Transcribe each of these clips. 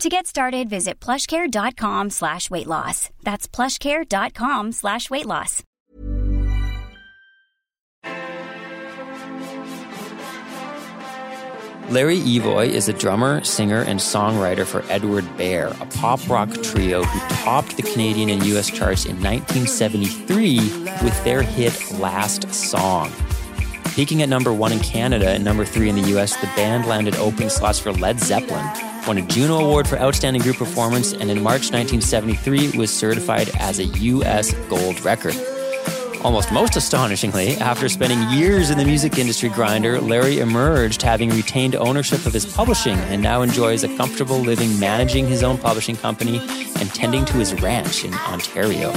To get started, visit plushcare.com slash weight loss. That's plushcare.com slash weight loss. Larry Evoy is a drummer, singer, and songwriter for Edward Bear, a pop rock trio who topped the Canadian and US charts in 1973 with their hit Last Song. Peaking at number one in Canada and number three in the US, the band landed opening slots for Led Zeppelin, won a Juno Award for Outstanding Group Performance, and in March 1973 was certified as a US gold record. Almost most astonishingly, after spending years in the music industry grinder, Larry emerged having retained ownership of his publishing and now enjoys a comfortable living managing his own publishing company and tending to his ranch in Ontario.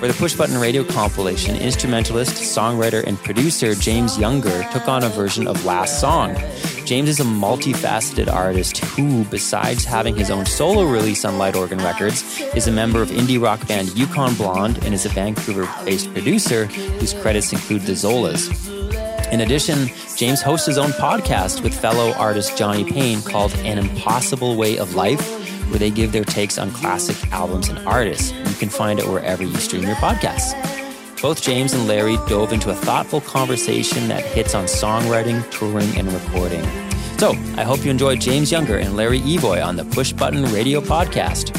For the Push Button Radio compilation, instrumentalist, songwriter, and producer James Younger took on a version of Last Song. James is a multifaceted artist who, besides having his own solo release on Light Organ Records, is a member of indie rock band Yukon Blonde and is a Vancouver based producer whose credits include the Zolas. In addition, James hosts his own podcast with fellow artist Johnny Payne called An Impossible Way of Life, where they give their takes on classic albums and artists. You can find it wherever you stream your podcasts. Both James and Larry dove into a thoughtful conversation that hits on songwriting, touring, and recording. So, I hope you enjoyed James Younger and Larry Evoy on the Push Button Radio Podcast.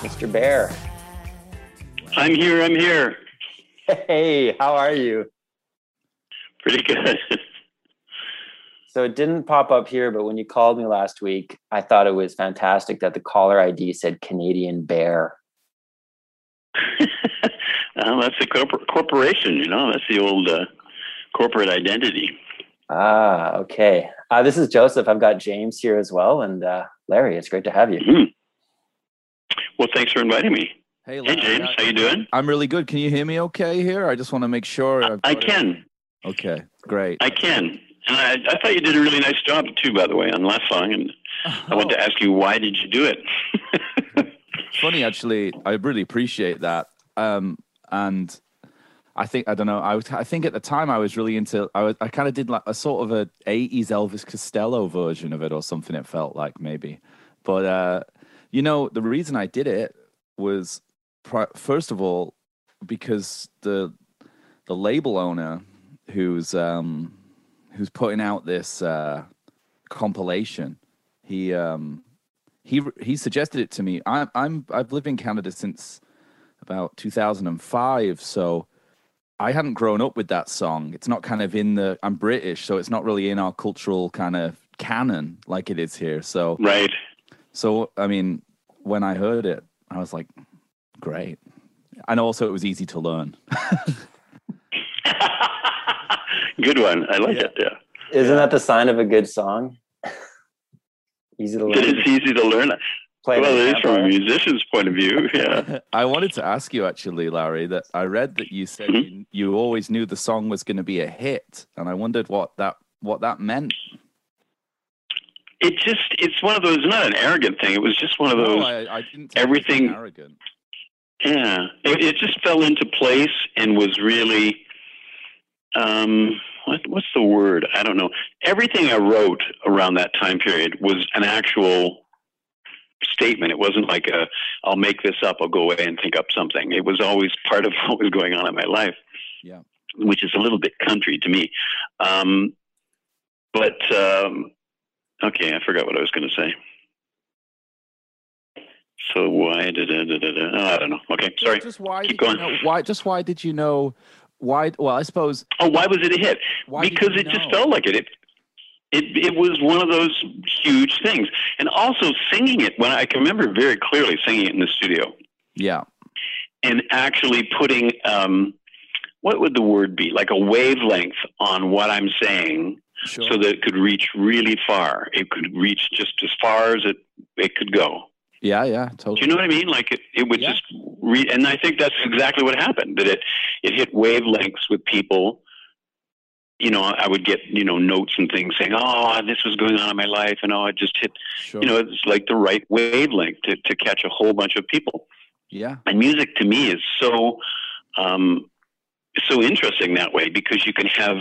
Mr. Bear. I'm here. I'm here. Hey, how are you? Pretty good. So it didn't pop up here, but when you called me last week, I thought it was fantastic that the caller ID said Canadian Bear. well, that's a corpor- corporation, you know. That's the old uh, corporate identity. Ah, okay. Uh, this is Joseph. I've got James here as well, and uh, Larry. It's great to have you. Mhm. Well, thanks for inviting me. Hey, Hey, James, I- how you doing? I'm really good. Can you hear me okay here? I just want to make sure. I've I got it- can. Okay, great. I can. And I, I thought you did a really nice job too, by the way, on last song. And I want to ask you, why did you do it? Funny, actually. I really appreciate that. Um, and I think I don't know. I was, I think at the time I was really into. I was, I kind of did like a sort of a '80s Elvis Costello version of it or something. It felt like maybe, but uh, you know, the reason I did it was first of all because the the label owner who's um who's putting out this uh compilation he um he he suggested it to me i'm i'm i've lived in canada since about 2005 so i hadn't grown up with that song it's not kind of in the i'm british so it's not really in our cultural kind of canon like it is here so right. so i mean when i heard it i was like great and also it was easy to learn. Good one. I like Yeah. it. Yeah. Isn't that the sign of a good song? easy to learn. it's easy to learn. Play well, it is from a musician's point of view. Yeah. I wanted to ask you actually, Larry, that I read that you said Mhm. you, you always knew the song was going to be a hit, and I wondered what that what that meant. It just, it's one of those, not an arrogant thing. It was just one of those. No, I, I didn't. take everything- arrogant. Yeah, it, it just fell into place and was really, um, what, what's the word? I don't know. Everything I wrote around that time period was an actual statement. It wasn't like a, I'll make this up, I'll go away and think up something. It was always part of what was going on in my life. Yeah. Which is a little bit country to me. Um, but, um, okay, I forgot what I was going to say. So why did I, did I, oh, I don't know. Okay, sorry. Just why? Keep did you going. know, why? Just why did you know? Why? Well, I suppose Oh, why was it a hit? Why because it just felt like it. it. It it was one of those huge things, and also singing it when I can remember very clearly singing it in the studio yeah, and actually putting um, what would the word be like a wavelength on what I'm saying, sure. so that it could reach really far. It could reach just as far as it it could go. Yeah, yeah, Do totally. you know what I mean? Like it, it would Yeah. just re- and I think that's exactly what happened. That it it hit wavelengths with people. You know, I would get you know notes and things saying, "Oh, this was going on in my life," and oh, it just hit. sure. You know, it's like the right wavelength to to catch a whole bunch of people. yeah, And music to me is so um, so interesting that way because you can have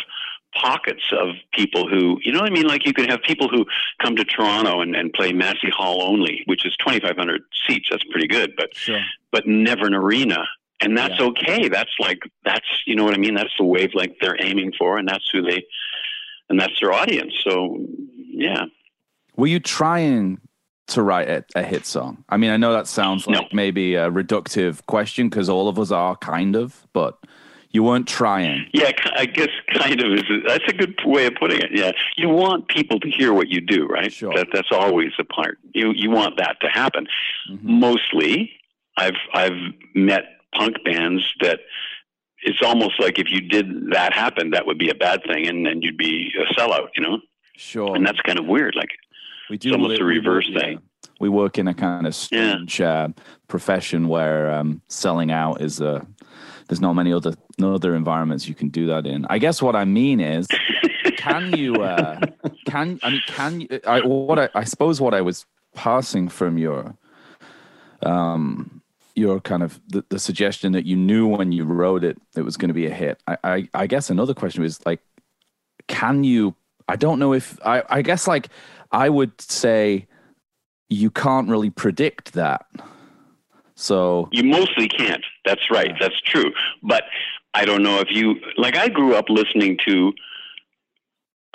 pockets of people who, you know what I mean? Like you can have people who come to Toronto and, and play Massey Hall only, which is 2,500 seats. That's pretty good, but sure. but never an arena. And that's Yeah. okay. That's like that's you know what I mean. That's the wavelength they're aiming for, and that's who they, and that's their audience. So yeah, Were you trying to write a, a hit song? I mean, I know that sounds No. like maybe a reductive question because all of us are kind of, but you weren't trying. yeah. I guess kind of is. That's a good way of putting it. Yeah, you want people to hear what you do, right? Sure. That that's always a part. You you want that to happen. Mhm. Mostly, I've I've met punk bands that. It's almost like if you did that happen, that would be a bad thing, and then you'd be a sellout, you know. Sure. And that's kind of weird. Like we do it's almost li- a reverse thing. yeah. We work in a kind of strange uh, profession where um, selling out is a. There's not many other no other environments you can do that in. I guess what I mean is, can you? Uh, can I mean? Can you? I, what I, I suppose what I was passing from your, um, your kind of the, the suggestion that you knew when you wrote it it was going to be a hit. I, I I guess another question was like, can you? I don't know if I. I guess like I would say you can't really predict that. So You mostly can't. That's right. Yeah. That's true. But I don't know if you like. I grew up listening to.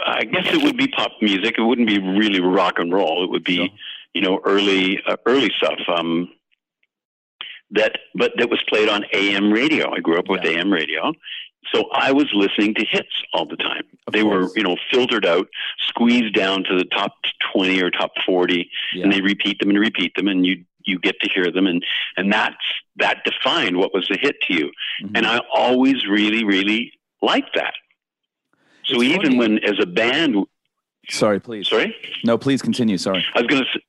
I guess it would be pop music. It wouldn't be really rock and roll. It would be, Sure. you know, early uh, early stuff. Um, that but that was played on AM radio. I grew up with Yeah. AM radio, so I was listening to hits all the time. Of they were, you know, filtered out, squeezed down to the top twenty or top forty, yeah, and they repeat them and repeat them and you you get to hear them and and that's that defined what was a hit to you Mhm. and i always really really liked that so It's even funny. when as a band sorry, please. sorry No, please continue. Sorry. i was going to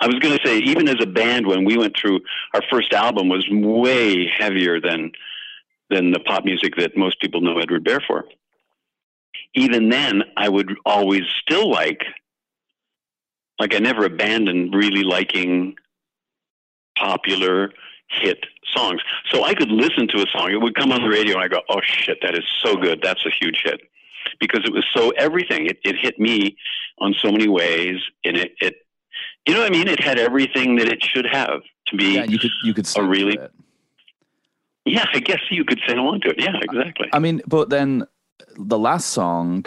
I was going to say, even as a band, when we went through our first album, was way heavier than than the pop music that most people know Edward Bear for. Even then, I would always still like, like I never abandoned really liking popular hit songs. So I could listen to a song, it would come on the radio, and I go, "Oh shit, that is so good! That's a huge hit," because it was so everything. It, it hit me on so many ways, and it, it, you know what I mean? It had everything that it should have to be. Yeah, you could you could to really-. Yeah, I guess you could sing along to it. Yeah, exactly. I mean, but then the last song,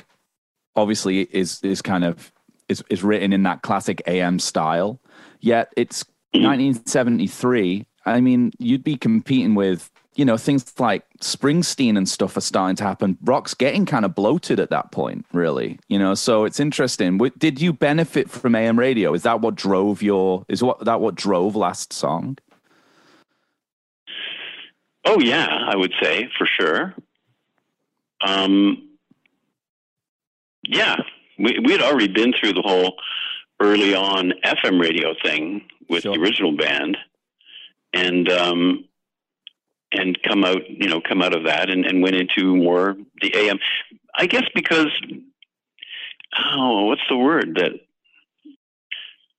obviously, is is kind of is is written in that classic AM style. Yet it's 1973. I mean, you'd be competing with you know things like Springsteen and stuff are starting to happen. Rock's getting kind of bloated at that point, really. You know, so it's interesting. Did you benefit from AM radio? Is that what drove your? Is what that what drove last song? Oh yeah, I would say for sure. Um, yeah, we we had already been through the whole early on FM radio thing with Sure. the original band, and um, and come out, you know, come out of that, and, and went into more the AM. I guess because oh, what's the word that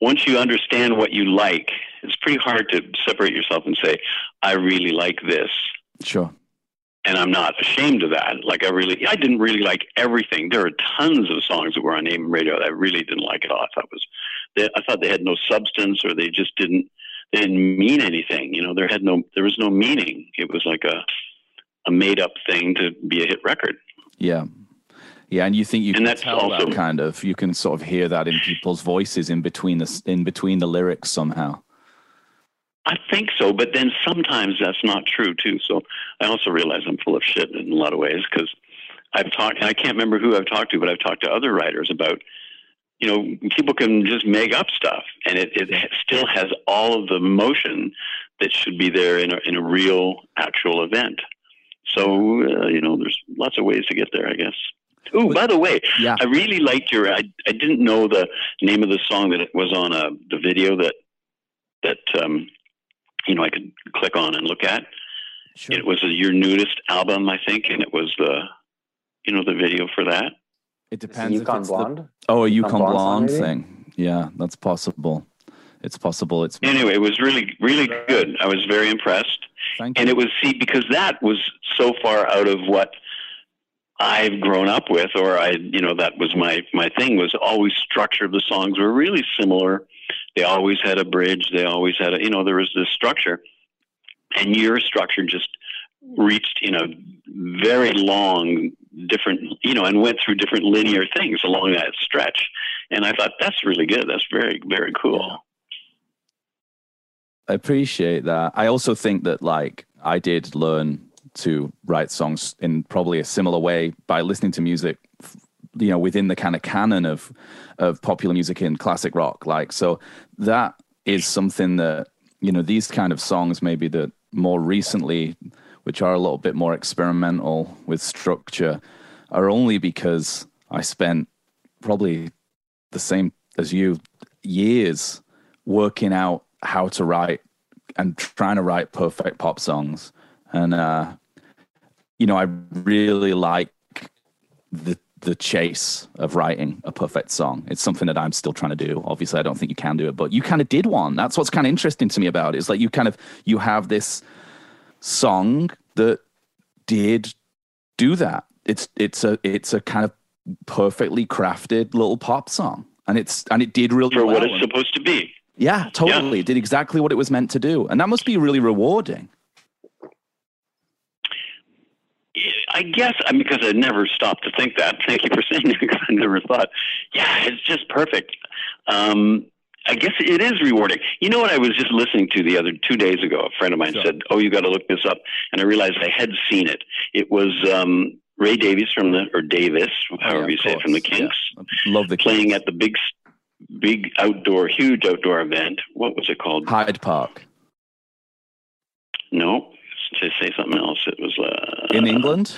once you understand what you like, it's pretty hard to separate yourself and say, I really like this. Sure. And I'm not ashamed of that. Like I really, I didn't really like everything. There are tons of songs that were on AM radio that I really didn't like at all. I thought was, they, I thought they had no substance or they just didn't, they didn't mean anything. You know, there had no, there was no meaning. It was like a, a made up thing to be a hit record. Yeah. Yeah, and you think you And can that's tell also- that kind of you can sort of hear that in people's voices in between the in between the lyrics somehow. I think so, but then sometimes that's not true too. So I also realize I'm full of shit in a lot of ways because I've talked. I can't remember who I've talked to, but I've talked to other writers about. You know, people can just make up stuff, and it, it still has all of the emotion that should be there in a in a real, actual event. So uh, you know, there's lots of ways to get there, I guess. Oh, by the way, Yeah. I really liked your. I I didn't know the name of the song that it was on uh, the video that that um, you know I could click on and look at. Sure. It was a, your newest album, I think, and it was the you know the video for that. It depends. Yukon it's the- Blonde? oh, a Yukon Yukon Blonde Blonde thing. Yeah, that's possible. It's possible. It's Anyway, it was really really good. I was very impressed, thank and you. it was see because that was so far out of what I've grown up with, or I you know that was my my thing was always structure of the songs were really similar. They always had a bridge. They always had a you know there was this structure, and your structure just reached you know very long different you know and went through different linear things along that stretch. And i thought that's really good. That's very very cool. I appreciate that. I also think that like I did learn to write songs in probably a similar way by listening to music you know within the kind of canon of of popular music in classic rock like so that is something that you know these kind of songs maybe that more recently which are a little bit more experimental with structure are only because I spent probably the same as you years working out how to write and trying to write perfect pop songs. And uh you know i really like the the chase of writing a perfect song it's something that i'm still trying to do obviously i don't think you can do it but you kind of did one that's what's kind of interesting to me about it. it is like you kind of you have this song that did do that it's it's a it's a kind of perfectly crafted little pop song and it's and it did really for well what it's supposed to be yeah, totally. It did exactly what it was meant to do. And that must be really rewarding. I guess I mean, because I never stopped to think that. Thank you for saying that. Because I never thought, yeah, it's just perfect. Um, I guess it is rewarding. You know what I was just listening to the other two days ago? A friend of mine Sure. said, "Oh, you got to look this up," and I realized I had seen it. It was um, Ray Davies from the or Davis, however Yeah, you say it, from the. Kinks, Yeah. Love the playing Kinks. at the big, big outdoor, huge outdoor event. What was it called? Hyde Park No, to say something else. It was uh, in England,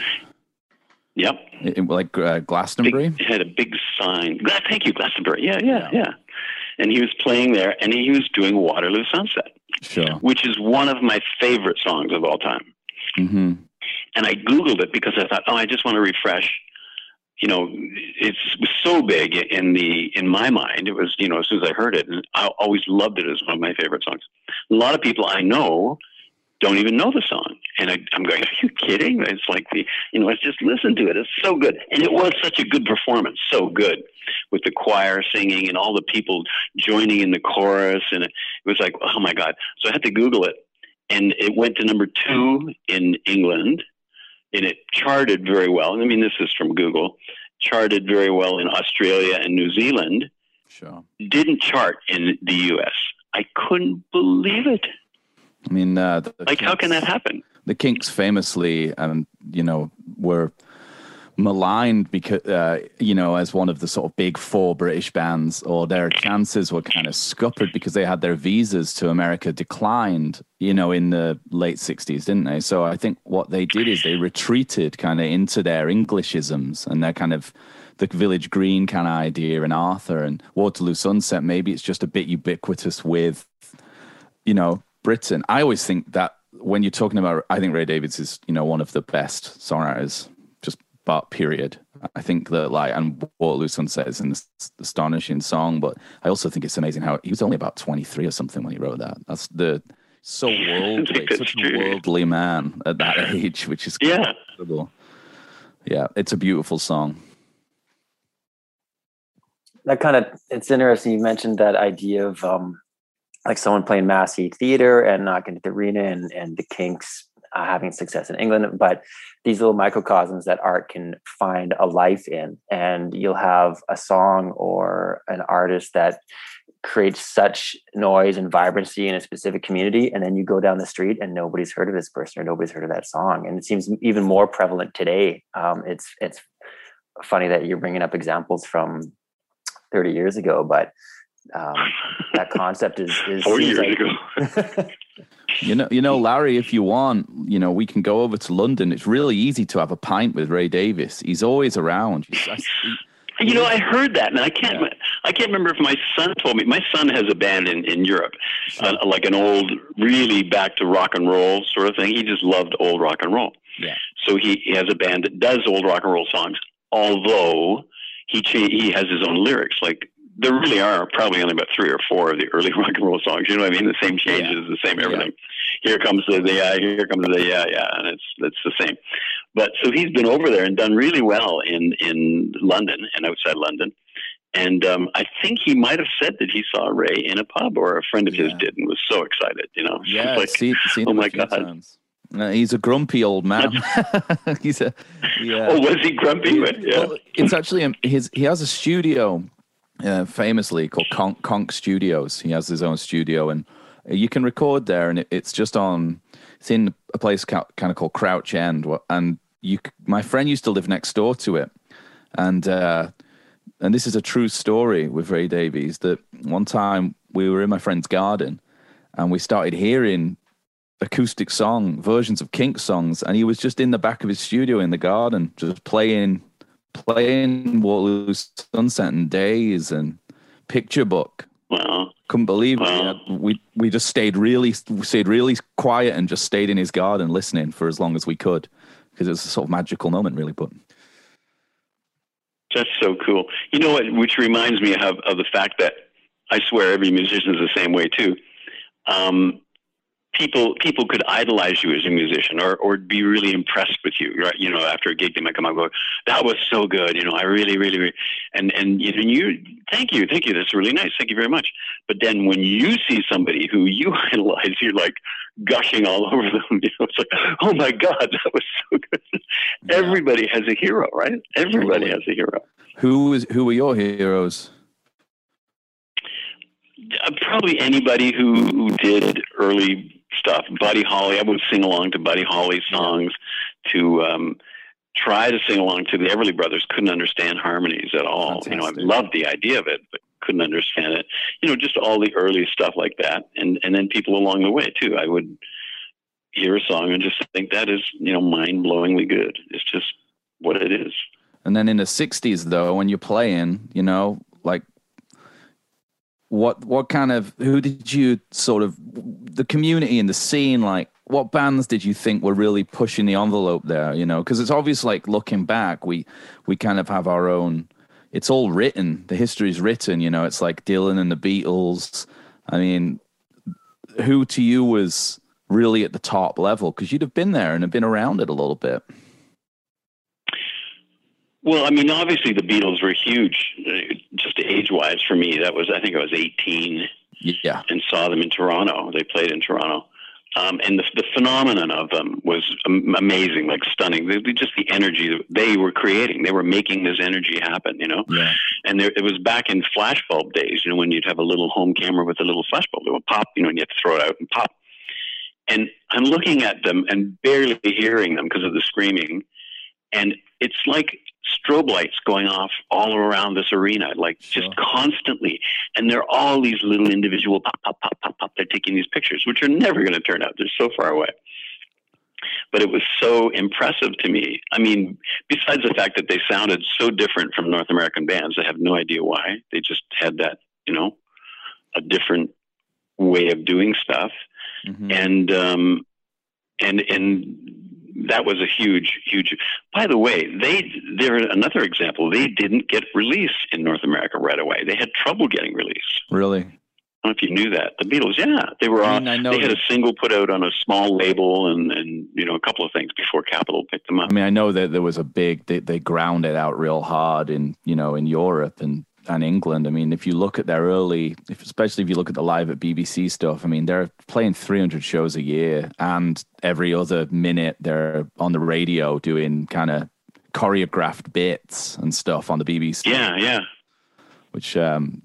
Yep. in, in, like uh, Glastonbury. big, had a big sign. Thank you, Glastonbury. Yeah, yeah, Yeah. yeah. And he was playing there, and he was doing Waterloo Sunset, Sure. which is one of my favorite songs of all time. hmm And I Googled it because I thought, oh, I just want to refresh. You know, it's, it was so big in the in my mind. It was, you know, as soon as I heard it, and I always loved it as one of my favorite songs. A lot of people I know don't even know the song, and I, I'm going, are you kidding? It's like the, you know, let's just listen to it. It's so good, and it was such a good performance, so good, with the choir singing and all the people joining in the chorus, and it, it was like, oh my god! So I had to Google it, and it went to number two in England, and it charted very well. I mean, this is from Google. Charted very well in Australia and New Zealand. Sure. Didn't chart in the U.S. I couldn't believe it. I mean, uh, Like, how can that happen? The Kinks famously, um, you know, were maligned because uh, you know as one of the sort of big four British bands, or their chances were kind of scuppered because they had their visas to America declined, you know, in the late '60s, didn't they? So I think what they did is they retreated kind of into their Englishisms and their kind of the Village Green kind of idea and Arthur and Waterloo Sunset. Maybe it's just a bit ubiquitous with, you know, Britain. I always think that when you're talking about, I think Ray Davies is, you know, one of the best songwriters just but period. I think that like and Waterloo Sunset is an astonishing song, but I also think it's amazing how he was only about 23 or something when he wrote that. That's the so worldly, such a worldly man at that age, which is yeah. incredible. Yeah, it's a beautiful song. That kind of it's interesting. You mentioned that idea of um, like someone playing Massey Theater and not getting to the arena, and and the Kinks uh, having success in England, but these little microcosms that art can find a life in. And you'll have a song or an artist that creates such noise and vibrancy in a specific community. And then you go down the street and nobody's heard of this person or nobody's heard of that song. And it seems even more prevalent today. Um, it's, it's funny that you're bringing up examples from 30 years ago, but um, that concept is, is four years like, ago. You know, you know, Larry. If you want, you know, we can go over to London. It's really easy to have a pint with Ray Davies. He's always around. He's, he, you know, I heard that, and I can't. Yeah. I can't remember if my son told me. My son has a band in in Europe, uh, like an old, really back to rock and roll sort of thing. He just loved old rock and roll. Yeah. So he, he has a band that does old rock and roll songs. Although he cha- he has his own lyrics, like there really are probably only about three or four of the early rock and roll songs. You know what I mean? The same changes, yeah. the same everything. Yeah. Here comes the, the yeah, here comes the yeah, yeah, and it's it's the same. But so he's been over there and done really well in in London and outside London. And um, I think he might have said that he saw Ray in a pub, or a friend of his did, and was so excited. You know, yeah, like, see, oh my god. Times. Uh, he's a grumpy old man. he's a yeah. Oh, was he grumpy? Yeah. Well, it's actually um, his. He has a studio uh, famously called Konk, Konk Studios. He has his own studio, and you can record there, and it, it's just on. It's in a place kind of called Crouch End, and you. My friend used to live next door to it, and uh, and this is a true story with Ray Davies. That one time we were in my friend's garden, and we started hearing acoustic song versions of Kink songs, and he was just in the back of his studio in the garden, just playing playing Waterloo Sunset and Days and Picture Book. Wow. Couldn't believe wow. it. We we just stayed really stayed really quiet and just stayed in his garden listening for as long as we could because it was a sort of magical moment, really. But that's so cool. You know what? Which reminds me of of the fact that I swear every musician is the same way too. Um, people people could idolize you as a musician or or be really impressed with you right? You know after a gig they might come out and go that was so good you know i really really, really and and you, and you thank you thank you that's really nice thank you very much. But then when you see somebody who you idolize you're like gushing all over them you know it's like oh my god that was so good. Yeah. everybody has a hero right? Everybody totally. has a hero. Who is who are your heroes? Uh, probably anybody who, who did early stuff. Buddy Holly, I would sing along to Buddy Holly songs, to um, try to sing along to the Everly Brothers. Couldn't understand harmonies at all. Fantastic. You know, I loved the idea of it, but couldn't understand it. You know, just all the early stuff like that, and and then people along the way too. I would hear a song and just think that is you know mind blowingly good. It's just what it is. And then in the '60s, though, when you're playing, you know, like what what kind of who did you sort of the community and the scene like what bands did you think were really pushing the envelope there you know? Because it's obvious like looking back we we kind of have our own it's all written the history is written you know? It's like dylan and the beatles. I mean who to you was really at the top level? Because you'd have been there and have been around it a little bit well, I mean, obviously the Beatles were huge, uh, just age-wise for me. That was, I think, I was 18, yeah, and saw them in Toronto. They played in Toronto, um, and the, the phenomenon of them was amazing, like stunning. They, just the energy that they were creating. They were making this energy happen, you know. Yeah. And there, it was back in flashbulb days, you know, when you'd have a little home camera with a little flashbulb. It would pop, you know, and you have to throw it out and pop. And I'm looking at them and barely hearing them because of the screaming and it's like strobe lights going off all around this arena, like Sure. just constantly. And they're all these little individual pop, pop, pop, pop, pop. They're taking these pictures, which are never going to turn out. They're so far away. But it was so impressive to me. I mean, besides the fact that they sounded so different from North American bands, I have no idea why. They just had that, you know, a different way of doing stuff Mhm. and um, and and that was a huge, huge. By the way, they they're another example. They didn't get released in North America right away. They had trouble getting released. Really? I don't know if you knew that. The Beatles, yeah, they were I on. mean, I know they had that- a single put out on a small label, and and you know a couple of things before Capitol picked them up. I mean, I know that there was a big they they ground it out real hard in you know in Europe and and England. I mean, if you look at their early, if, especially if you look at the live at BBC stuff, I mean, they're playing 300 shows a year, and every other minute they're on the radio doing kind of choreographed bits and stuff on the BBC. yeah, yeah. which um,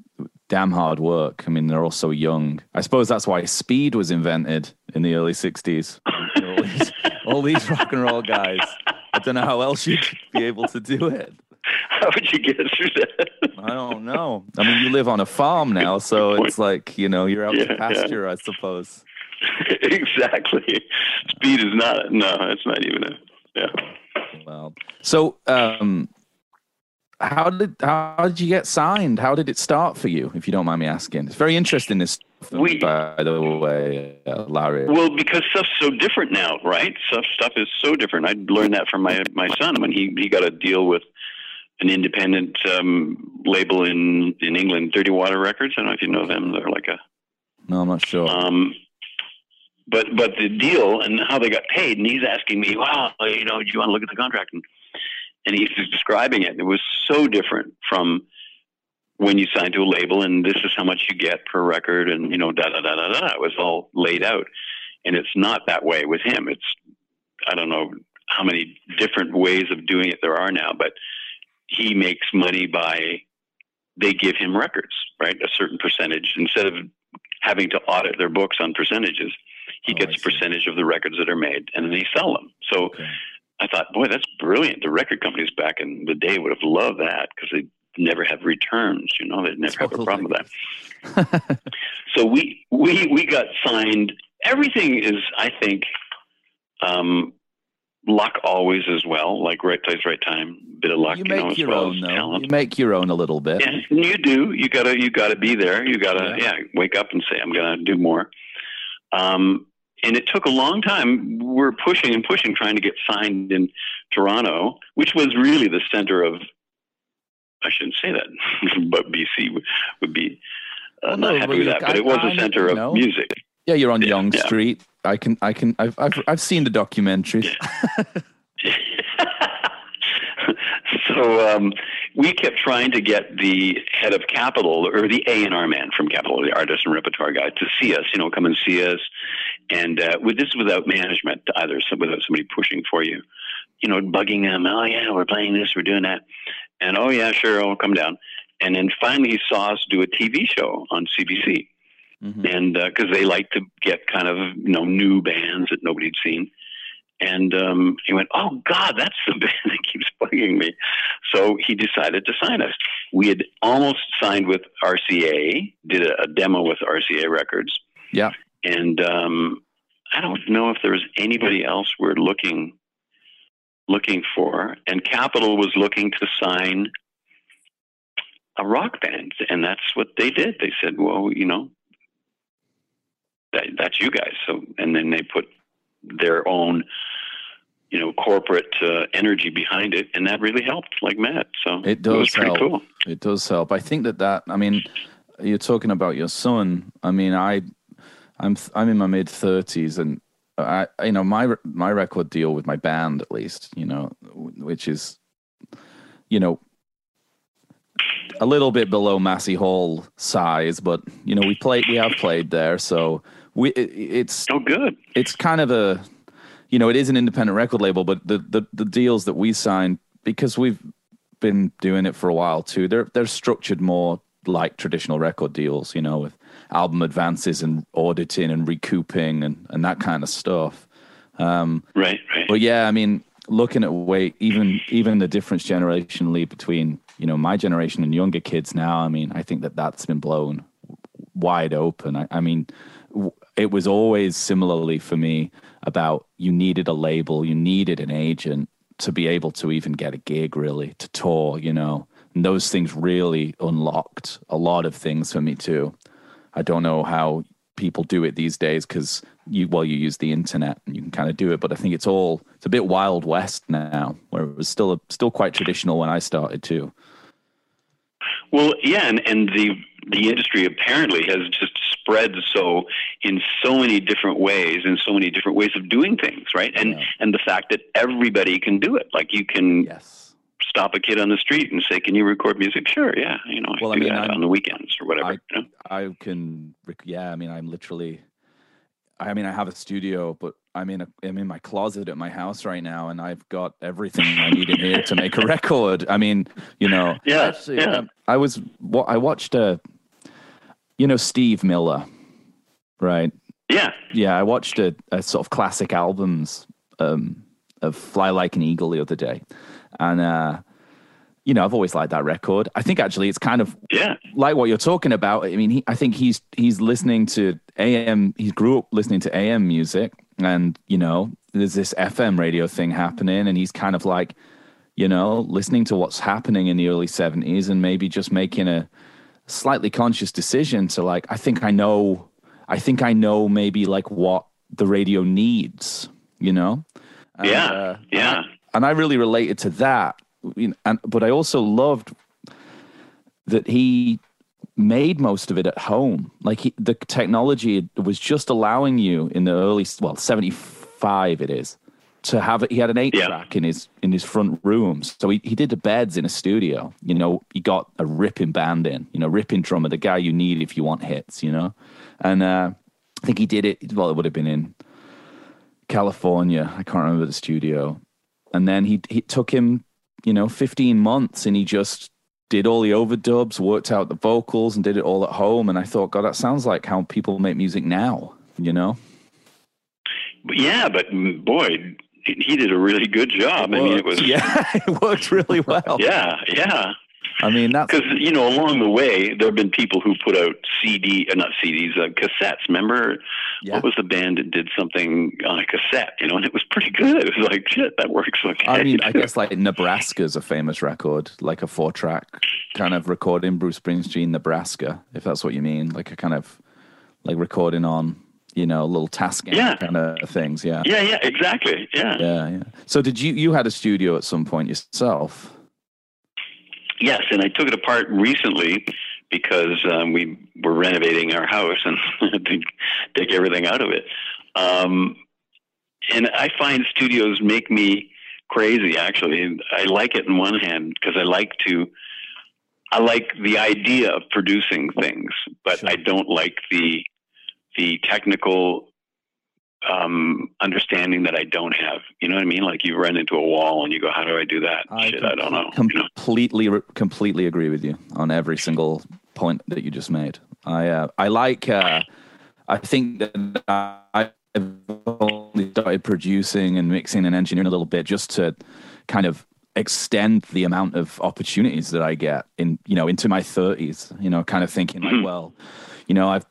damn hard work. I mean, they're all so young. I suppose that's why speed was invented in the early '60s. all, these, all these rock and roll guys. I don't know how else you'd be able to do it. How would you get through that? I don't know. I mean, you live on a farm now, so it's like you know you're out Yeah, to yeah. pasture, I suppose. exactly. Speed is not. No, it's not even a. Yeah. Well, so um, how did how did you get signed? How did it start for you? If you don't mind me asking, it's very interesting. This, We- by the way, uh, Larry. Well, because stuff's so different now, right? Stuff stuff is so different. I learned that from my my son when he he got a deal with an independent um, label in in England, Dirty Water Records. I don't know if you know them. They're like a No, I'm not sure. um, but but the deal and how they got paid, and he's asking me, "Wow, you know, do you want to look at the contract?" And, and he's describing it. It was so different from when you sign to a label, and this is how much you get per record, and you know, da da da da da. It was all laid out, and it's not that way with him. It's I don't know how many different ways of doing it there are now, but he makes money by they give him records, right? A certain percentage instead of having to audit their books on percentages. He Oh, gets a percentage of the records that are made, and then they sell them. So Okay. I thought, boy, that's brilliant. The record companies back in the day would have loved that because they never have returns. You know, they'd never have a problem with that. So we we we got signed. Everything is, I think, um, luck always as well. Like right place, right time. Bit of luck, you you, know, make as your well own as though. talent. You make your own a little bit. Yeah, you do. You gotta you gotta be there. You gotta Yeah. yeah, wake up and say I'm gonna do more. Um, and it took a long time. We're pushing and pushing, trying to get signed in Toronto, which was really the center of. I shouldn't say that, but BC would, would be uh, Well, not no, happy with that. But I- it was I- the center you of music. Yeah, you're on Yeah, Yonge yeah. Street. I can, I can, I've, I've, I've seen the documentaries. so um, we kept trying to get the head of Capitol or the A and R man from Capitol, the artist and repertoire guy, to see us. You know, come and see us. And uh, with this, without management either, so without somebody pushing for you. You know, bugging them. Oh yeah, we're playing this, we're doing that, and oh yeah, sure, I'll come down. And then finally, he saw us do a TV show on CBC Mhm. and because they like to get kind of you know new bands that nobody'd seen. And um, he went, "Oh God, that's the band that keeps bugging me." So he decided to sign us. We had almost signed with RCA, did a, a demo with RCA Records, Yeah. and um, I don't know if there was anybody else we're looking looking for. And Capitol was looking to sign a rock band, and that's what they did. They said, "Well, you know, that, that's you guys." So, and then they put their own, you know, corporate uh, energy behind it, and that really helped like Matt. So It does was pretty help. cool. It does help. I think that that. I mean, you're talking about your son. I mean, I, I'm I'm in my mid thirties, and I, you know, my my record deal with my band, at least, you know, which is, you know, a little bit below Massey Hall size, but you know, we played, we have played there, so we it, it's Oh, good. it's kind of a you know it is an independent record label but the the, the deals that we sign because we've been doing it for a while too they're they're structured more like traditional record deals you know with album advances and auditing and recouping and and that kind of stuff um, Right, right. but yeah i mean looking at way even even the difference generationally between you know my generation and younger kids now. I mean, I think that that's been blown wide open. I, I mean, it was always similarly for me about you needed a label, you needed an agent to be able to even get a gig, really to tour. You know, and those things really unlocked a lot of things for me too. I don't know how people do it these days because you well you use the internet and you can kind of do it but i think it's all it's a bit wild west now where it was still a, still quite traditional when i started too well yeah and, and the the industry apparently has just spread so in so many different ways and so many different ways of doing things right and yeah. and the fact that everybody can do it like you can yes stop a kid on the street and say, "Can you record music?" Sure, yeah, you know, well, I, I mean, on the weekends or whatever. I, you know? I can, yeah. I mean, I'm literally. I mean, I have a studio, but I'm in a, I'm in my closet at my house right now, and I've got everything I need in here to make a record. I mean, you know, yeah, actually, yeah. Um, I was what I watched a, you know, Steve Miller, right? Yeah, yeah. I watched a, a sort of classic albums um, of Fly Like an Eagle the other day, and uh, you know, I've always liked that record. I think actually it's kind of yeah like what you're talking about. I mean, he, I think he's he's listening to AM. He grew up listening to AM music, and you know, there's this FM radio thing happening, and he's kind of like, you know, listening to what's happening in the early '70s, and maybe just making a slightly conscious decision to like, I think I know, I think I know maybe like what the radio needs, you know. And, yeah, uh, yeah and I really related to that. And but I also loved that he made most of it at home. Like he, the technology was just allowing you in the early well seventy five it is to have it. He had an eight yeah. track in his in his front room, so he, he did the beds in a studio. You know, he got a ripping band in. You know, ripping drummer, the guy you need if you want hits. You know, and uh, I think he did it. Well, it would have been in California. I can't remember the studio, and then he he took him, you know, 15 months, and he just did all the overdubs, worked out the vocals, and did it all at home. And I thought, God, that sounds like how people make music now, you know? Yeah, but mm, boy, he did a really good job. I mean, it was yeah, it worked really well. yeah, yeah. I mean, because you know along the way there have been people who put out CD, uh, not CDs, uh, cassettes. Remember, yeah. what was the band that did something on a cassette? You know, and it was pretty good. It was like shit, that works. Okay. I mean, I guess like Nebraska is a famous record, like a four-track kind of recording, Bruce Springsteen, Nebraska, if that's what you mean, like a kind of like recording on you know, little Tascam yeah. kind of things. Yeah. Yeah, yeah, exactly. Yeah. Yeah, yeah. So did you you had a studio at some point yourself? Yes, and I took it apart recently because um, we were renovating our house and to take everything out of it. Um, and I find studios make me crazy. Actually, I like it in one hand because I like to. I like the idea of producing things, but sure. I don't like the the technical um, understanding that I don't have. You know what I mean? Like you run into a wall and you go, "How do I do that?" I Shit, I don't know. Completely, you know? completely agree with you on every single point that you just made. I uh, I like. Uh, I think that I've only started producing and mixing and engineering a little bit just to kind of extend the amount of opportunities that I get in you know into my 30s. You know, kind of thinking like, mm-hmm. well, you know, I've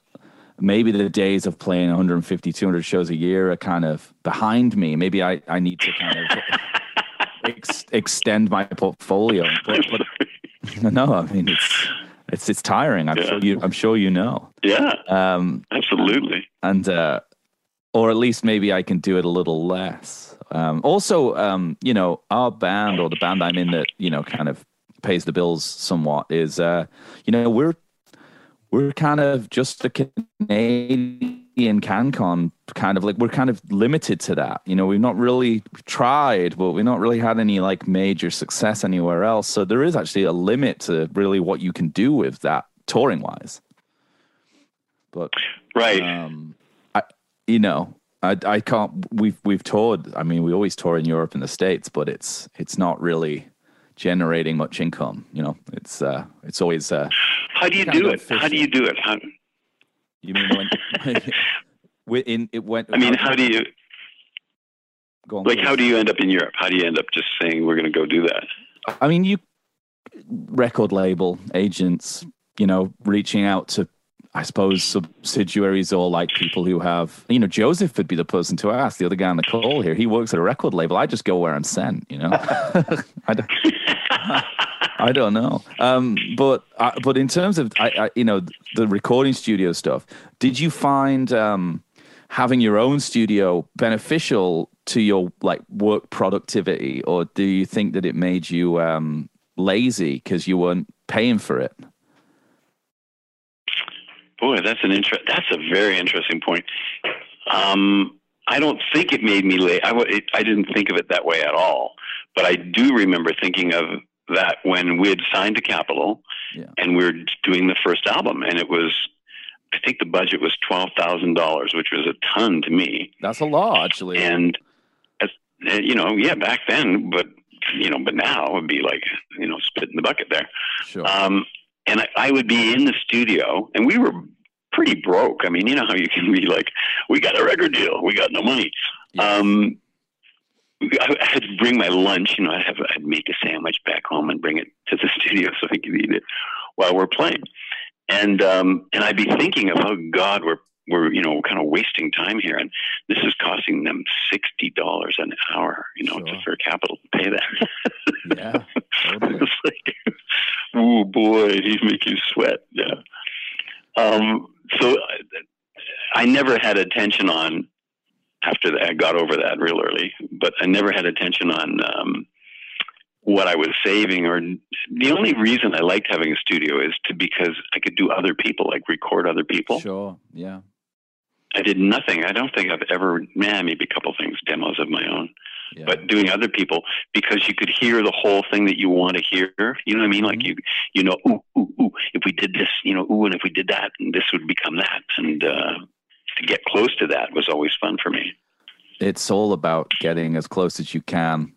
maybe the days of playing 150, 200 shows a year are kind of behind me. Maybe I, I need to kind of ex- extend my portfolio. No, I mean it's it's it's tiring. I'm yeah. sure you I'm sure you know. Yeah. Um, absolutely. And uh, or at least maybe I can do it a little less. Um, also, um, you know, our band or the band I'm in that you know kind of pays the bills somewhat is uh, you know we're we're kind of just a Canadian CanCon kind of like we're kind of limited to that. You know, we've not really tried, but we've not really had any like major success anywhere else. So there is actually a limit to really what you can do with that touring wise. But right, um, I you know I I can't. We've we've toured. I mean, we always tour in Europe and the States, but it's it's not really generating much income. You know, it's uh, it's always. Uh, How do you do it? How do you do it? How... You mean when, in it went? I mean, how do you? Go on, Like, please. how do you end up in Europe? How do you end up just saying we're going to go do that? I mean, you record label agents, you know, reaching out to, I suppose, subsidiaries or like people who have, you know, Joseph would be the person to ask. The other guy on the call here, he works at a record label. I just go where I'm sent, you know. I don't. I don't know, um, but uh, but in terms of I, I, you know the recording studio stuff, did you find um, having your own studio beneficial to your like work productivity, or do you think that it made you um, lazy because you weren't paying for it? Boy, that's an inter- That's a very interesting point. Um, I don't think it made me late. I, w- it, I didn't think of it that way at all. But I do remember thinking of that when we had signed to Capitol Yeah. and we were doing the first album, and it was, I think the budget was twelve thousand dollars, which was a ton to me. That's a lot, actually. And as, you know, yeah, back then, but you know, but now it would be like you know, spit in the bucket there. sure. Um, and I, I would be in the studio, and we were pretty broke. I mean, you know how you can be like, we got a record deal, we got no money. Yeah. Um, I I had to bring my lunch. You know, I'd have I'd make a sandwich back home and bring it to the studio so I could eat it while we're playing. And um, and I'd be thinking of, oh God, we're we're you know kind of wasting time here, and this is costing them sixty dollars an hour. You know, Sure. to, for Capitol to pay that. yeah, totally. it's like, oh boy, he's making you sweat. Yeah. Um, so I, I never had attention on after that. I got over that real early, but I never had attention on um, what I was saving. Or the only reason I liked having a studio is to because I could do other people, like record other people. Sure. Yeah. I did nothing. I don't think I've ever, man, maybe a couple things, demos of my own Yeah. but doing other people because you could hear the whole thing that you want to hear. You know what I mean? Like you, you know, ooh, ooh, ooh. If we did this, you know, ooh, and if we did that, and this would become that. And uh, to get close to that was always fun for me. it's all about getting as close as you can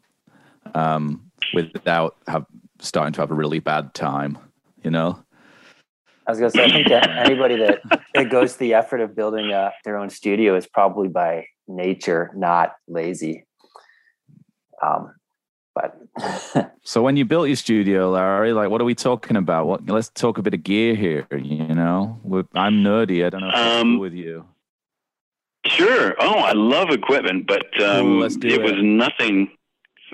um, without have, starting to have a really bad time, you know? I was gonna say, I think that anybody that it goes to the effort of building uh, their own studio is probably by nature not lazy. Um, but So when you built your studio, Larry, like, what are we talking about? What? Let's talk a bit of gear here. You know, We're, I'm nerdy. I don't know if Um, cool with you. Sure. Oh, I love equipment, but um, Cool, let's do it, it. was nothing.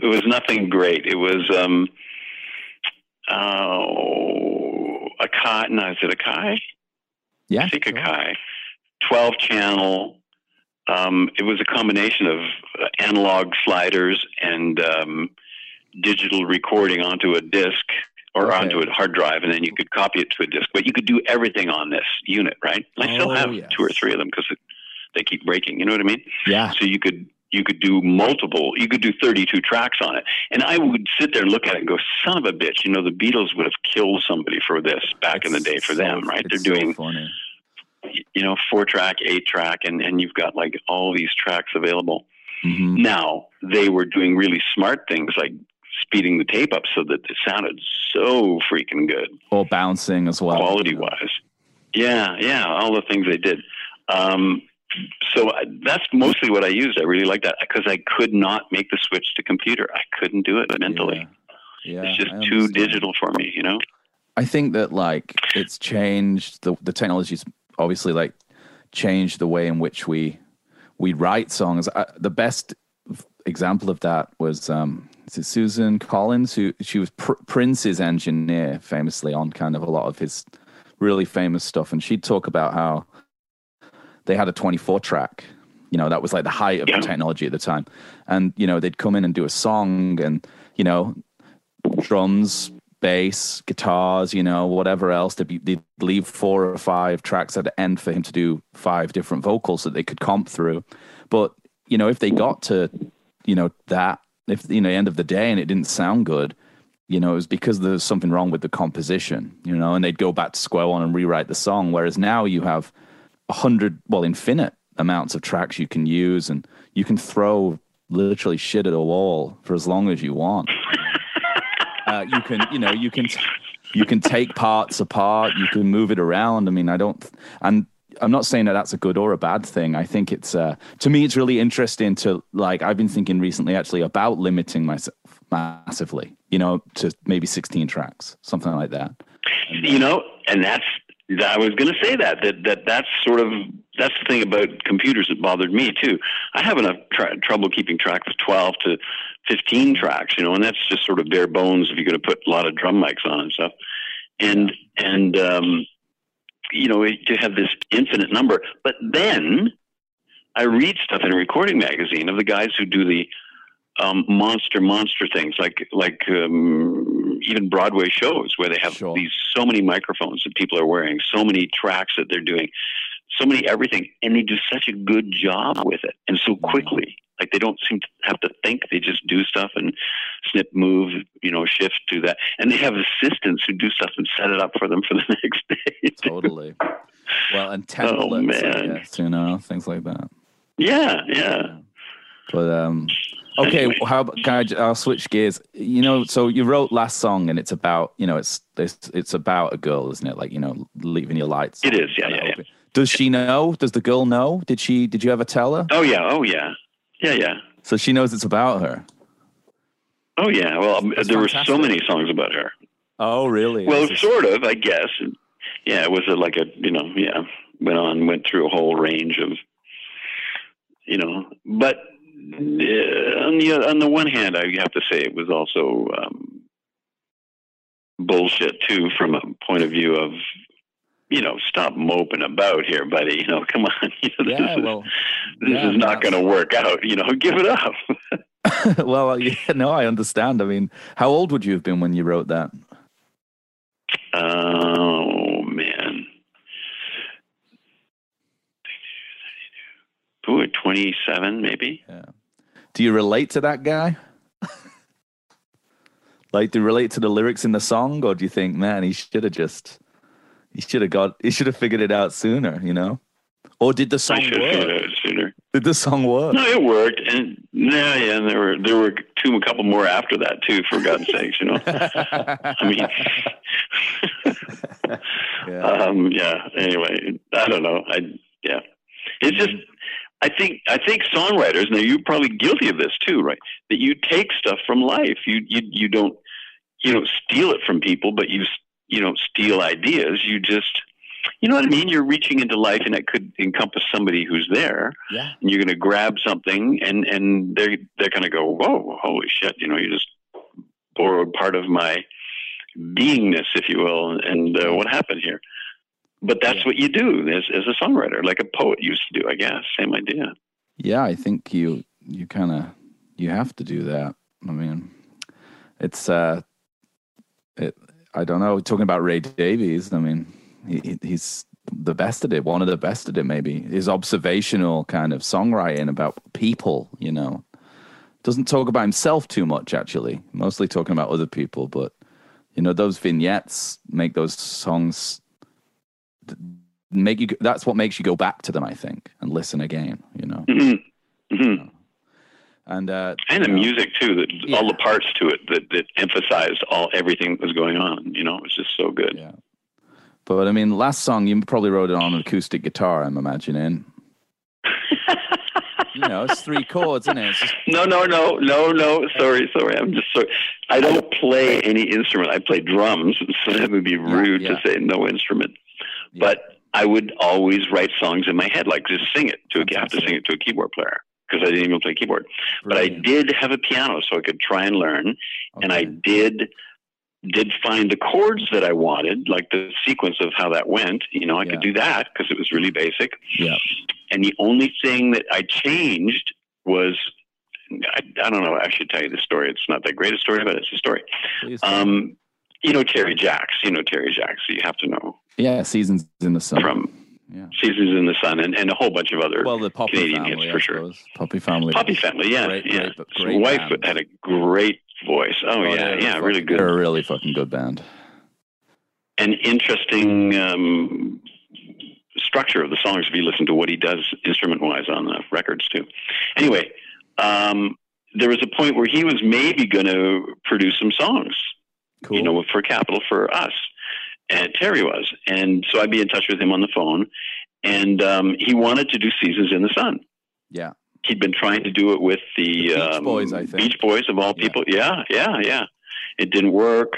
It was nothing great. It was um, oh, Akai. No, is it Akai? Yeah, I think sure. Akai, 12 channel. Um, it was a combination of analog sliders and um, digital recording onto a disc or Okay. onto a hard drive, and then you could copy it to a disc. But you could do everything on this unit, right? I still Oh, have yes. two or three of them because they keep breaking. You know what I mean? Yeah, So you could you could do multiple. You could do 32 tracks on it, and I would sit there and look at it and go, "Son of a bitch!" You know, the Beatles would have killed somebody for this back in the day for so- them, right? They're it's so doing. You know, four track, eight track, and, and you've got like all these tracks available. Mhm. Now, they were doing really smart things like speeding the tape up so that it sounded so freaking good, Or bouncing as well. Quality wise. Yeah, yeah, all the things they did. Um, so I, that's mostly what I used. I really like that because I could not make the switch to computer. I couldn't do it mentally. Yeah, it's just too digital for me, you know? I think that like it's changed the the technology's obviously like changed the way in which we we write songs. I, the best example of that was um is it Susan Collins who she was Pr- Prince's engineer famously on kind of a lot of his really famous stuff and she'd talk about how they had a 24 track you know that was like the height of Yeah. the technology at the time and you know they'd come in and do a song and you know drums, bass, guitars, you know, whatever else. They'd, be, they'd leave four or five tracks at the end for him to do five different vocals that they could comp through. But, you know, if they got to, you know, that, if, you know, end of the day and it didn't sound good, you know, it was because there was something wrong with the composition, you know, and they'd go back to square one and rewrite the song. Whereas now you have a hundred, well, infinite amounts of tracks you can use and you can throw literally shit at a wall for as long as you want. Uh, you can, you know, you can, you can take parts apart. You can move it around. I mean, I don't, and I'm not saying that that's a good or a bad thing. I think it's uh, to me it's really interesting to like I've been thinking recently actually about limiting myself massively. You know, to maybe 16 tracks, something like that. And, you know, and that's I was going to say that that that that's sort of that's the thing about computers that bothered me too. I have enough tra- trouble keeping track of 12 to 15 tracks, you know, and that's just sort of bare bones if you're going to put a lot of drum mics on and stuff. And and um, you know to have this infinite number, but then I read stuff in a recording magazine of the guys who do the um, monster monster things like like um, even Broadway shows where they have sure. these so many microphones that people are wearing, so many tracks that they're doing, so many everything, and they do such a good job with it and so quickly. Like they don't seem to have to think; they just do stuff and snip, move, you know, shift, do that, and they have assistants who do stuff and set it up for them for the next day. Totally. Well, and templates, oh, man. Guess, you know, things like that. Yeah, yeah. But um, Okay, anyway. how can I? I'll switch gears. You know, so you wrote last song, and it's about you know, it's it's it's about a girl, isn't it? Like you know, leaving your lights. It is, yeah, yeah, yeah. Does she know? Does the girl know? Did she? Did you ever tell her? Oh yeah, oh yeah, yeah, yeah. So she knows it's about her. Oh yeah. Well, um, That's there fantastic. were so many songs about her. Oh really? Well, sort of, I guess. Yeah, it was a, like a you know, yeah, went on, went through a whole range of, you know, but on the on the one hand, I have to say it was also um, bullshit too, from a point of view of you know, stop moping about here, buddy. You know, come on. You know, yeah, this well, is, this is not going to work out. You know, give it up. well, yeah, no, I understand. I mean, how old would you have been when you wrote that? Oh man, Ooh, 27 maybe. Yeah. Do you relate to that guy? like, do you relate to the lyrics in the song, or do you think, man, he should have just, he should have got, he should have figured it out sooner, you know? Or did the song I work? Figured it out sooner. Did the song work? No, it worked, and yeah, yeah, and there were there were two, a couple more after that too. For God's sakes, you know. I mean, yeah. Um, yeah. Anyway, I don't know. I yeah. It's just I think I think songwriters, now you're probably guilty of this too, right? That you take stuff from life. You you you don't you don't steal it from people, but you you don't steal ideas. You just you know what I mean? You're reaching into life, and it could encompass somebody who's there. Yeah. And you're going to grab something, and and they're they're going to go, whoa, holy shit! You know, you just borrowed part of my beingness, if you will. And uh, what happened here? But that's yeah. what you do as, as a songwriter, like a poet used to do, I guess. Same idea. Yeah, I think you you kind of you have to do that. I mean, it's uh, it. I don't know. Talking about Ray Davies, I mean, he, he's the best at it. One of the best at it, maybe. His observational kind of songwriting about people. You know, doesn't talk about himself too much. Actually, mostly talking about other people. But you know, those vignettes make those songs make you that's what makes you go back to them i think and listen again you know? Mm-hmm. Mm-hmm. and uh and the know, music too that yeah. all the parts to it that, that emphasized all everything that was going on you know? It was just so good. Yeah. But i mean last song you probably wrote it on an acoustic guitar i'm imagining. You know it's three chords isn't it? Just... no no no no no. Sorry sorry. I'm just sorry. I don't play any instrument. I play drums so that would be rude yeah, yeah. to say no instrument but I would always write songs in my head, like just sing it to a, have to sing it to a keyboard player because I didn't even play keyboard. Brilliant. But I did have a piano, so I could try and learn, okay. and I did did find the chords that I wanted, like the sequence of how that went. You know, I yeah. could do that because it was really basic. Yeah. And the only thing that I changed was I, I, don't know. I should tell you the story. It's not that great a story, but it's a story. Um, you know Terry Jacks. You know Terry Jacks. So you have to know. Yeah, Seasons in the Sun. From yeah. Seasons in the Sun and, and a whole bunch of other well, the Poppy Canadian family, hits for sure. Poppy Family. Poppy Family, yeah. Great, yeah. Great, great His wife band. had a great voice. Oh, oh yeah, yeah, really good. They're a really fucking good band. An interesting um, structure of the songs if you listen to what he does instrument wise on the records too. Anyway, um, there was a point where he was maybe going to produce some songs, cool. you know, for Capitol for us and Terry was. And so I'd be in touch with him on the phone. and um, he wanted to do Seasons in the Sun. Yeah. He'd been trying to do it with the Beach um, Boys, I think. Beach Boys of all people. Yeah, yeah, yeah. It didn't work.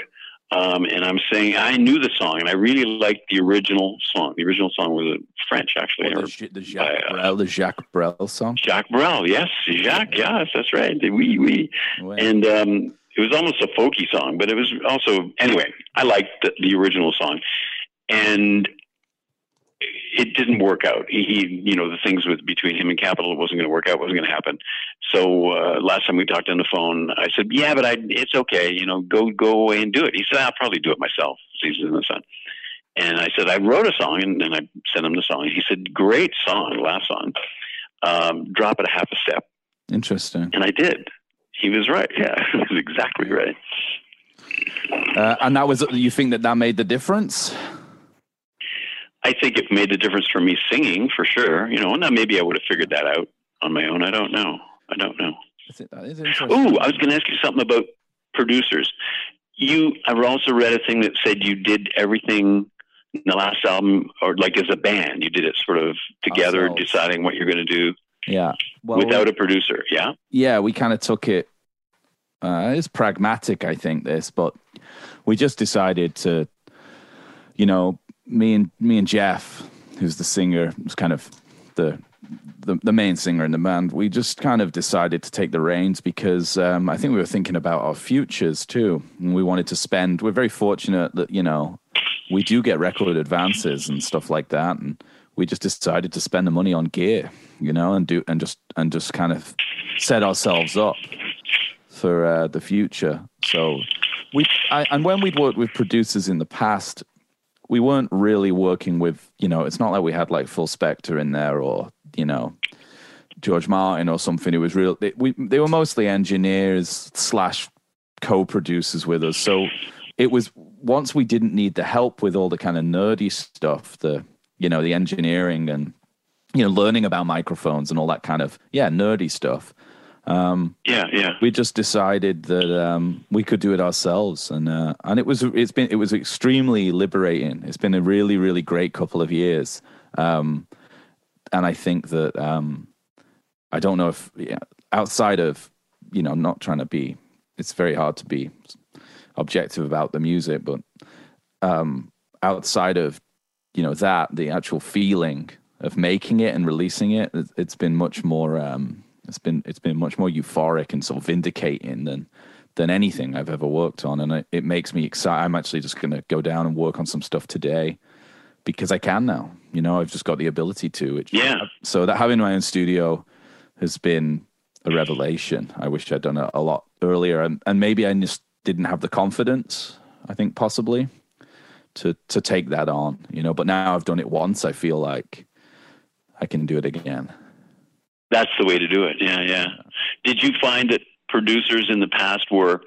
Um, and I'm saying I knew the song, and I really liked the original song. The original song was French, actually. Or the, the Jacques uh, Brel, the Jacques Brel song. Jacques Brel, yes, Jacques, yes, that's right. Oui, oui. Ouais. And um, it was almost a folky song, but it was also anyway. I liked the, the original song, and it didn't work out. He, he, you know, the things with between him and Capitol it wasn't going to work out. wasn't going to happen. So uh, last time we talked on the phone, I said, "Yeah, but I, it's okay. You know, go go away and do it." He said, "I'll probably do it myself." Seasons in the Sun. And I said, I wrote a song, and, and I sent him the song. He said, "Great song, last song. Um, drop it a half a step." Interesting. And I did. He was right. Yeah, he was exactly right. Uh, and that was, you think that that made the difference? I think it made the difference for me singing for sure. You know, now maybe I would have figured that out on my own. I don't know. I don't know. I think that is interesting. Ooh, I was going to ask you something about producers. You, I've also read a thing that said you did everything in the last album, or like as a band, you did it sort of together, Ourselves. deciding what you're going to do Yeah. Well, without a producer. Yeah. yeah, we kind of took it. Uh, it's pragmatic, I think. This, but we just decided to, you know, me and me and Jeff, who's the singer, who's kind of the the, the main singer in the band. We just kind of decided to take the reins because um, I think we were thinking about our futures too, and we wanted to spend. We're very fortunate that you know we do get record advances and stuff like that, and we just decided to spend the money on gear, you know, and do and just and just kind of set ourselves up for uh, the future. So we I, and when we'd worked with producers in the past, we weren't really working with you know. It's not like we had like Phil Spector in there or you know George Martin or something. It was real. They, we they were mostly engineers slash co-producers with us. So it was once we didn't need the help with all the kind of nerdy stuff, the you know the engineering and you know learning about microphones and all that kind of yeah nerdy stuff. Um, Yeah. Yeah. we just decided that um, we could do it ourselves, and uh, and it was it's been it was extremely liberating. It's been a really really great couple of years, um, and I think that um, I don't know if yeah, outside of you know not trying to be, it's very hard to be objective about the music, but um, outside of you know that the actual feeling of making it and releasing it, it's- been much more. Um, it's been it's been much more euphoric and sort of vindicating than than anything I've ever worked on, and it, it makes me excited. I'm actually just going to go down and work on some stuff today because I can now. You know, I've just got the ability to. It, Yeah. So that having my own studio has been a revelation. I wish I'd done it a lot earlier, and, and maybe I just didn't have the confidence. I think possibly to to take that on. You know, but now I've done it once. I feel like I can do it again. That's the way to do it. Yeah, yeah. Did you find that producers in the past were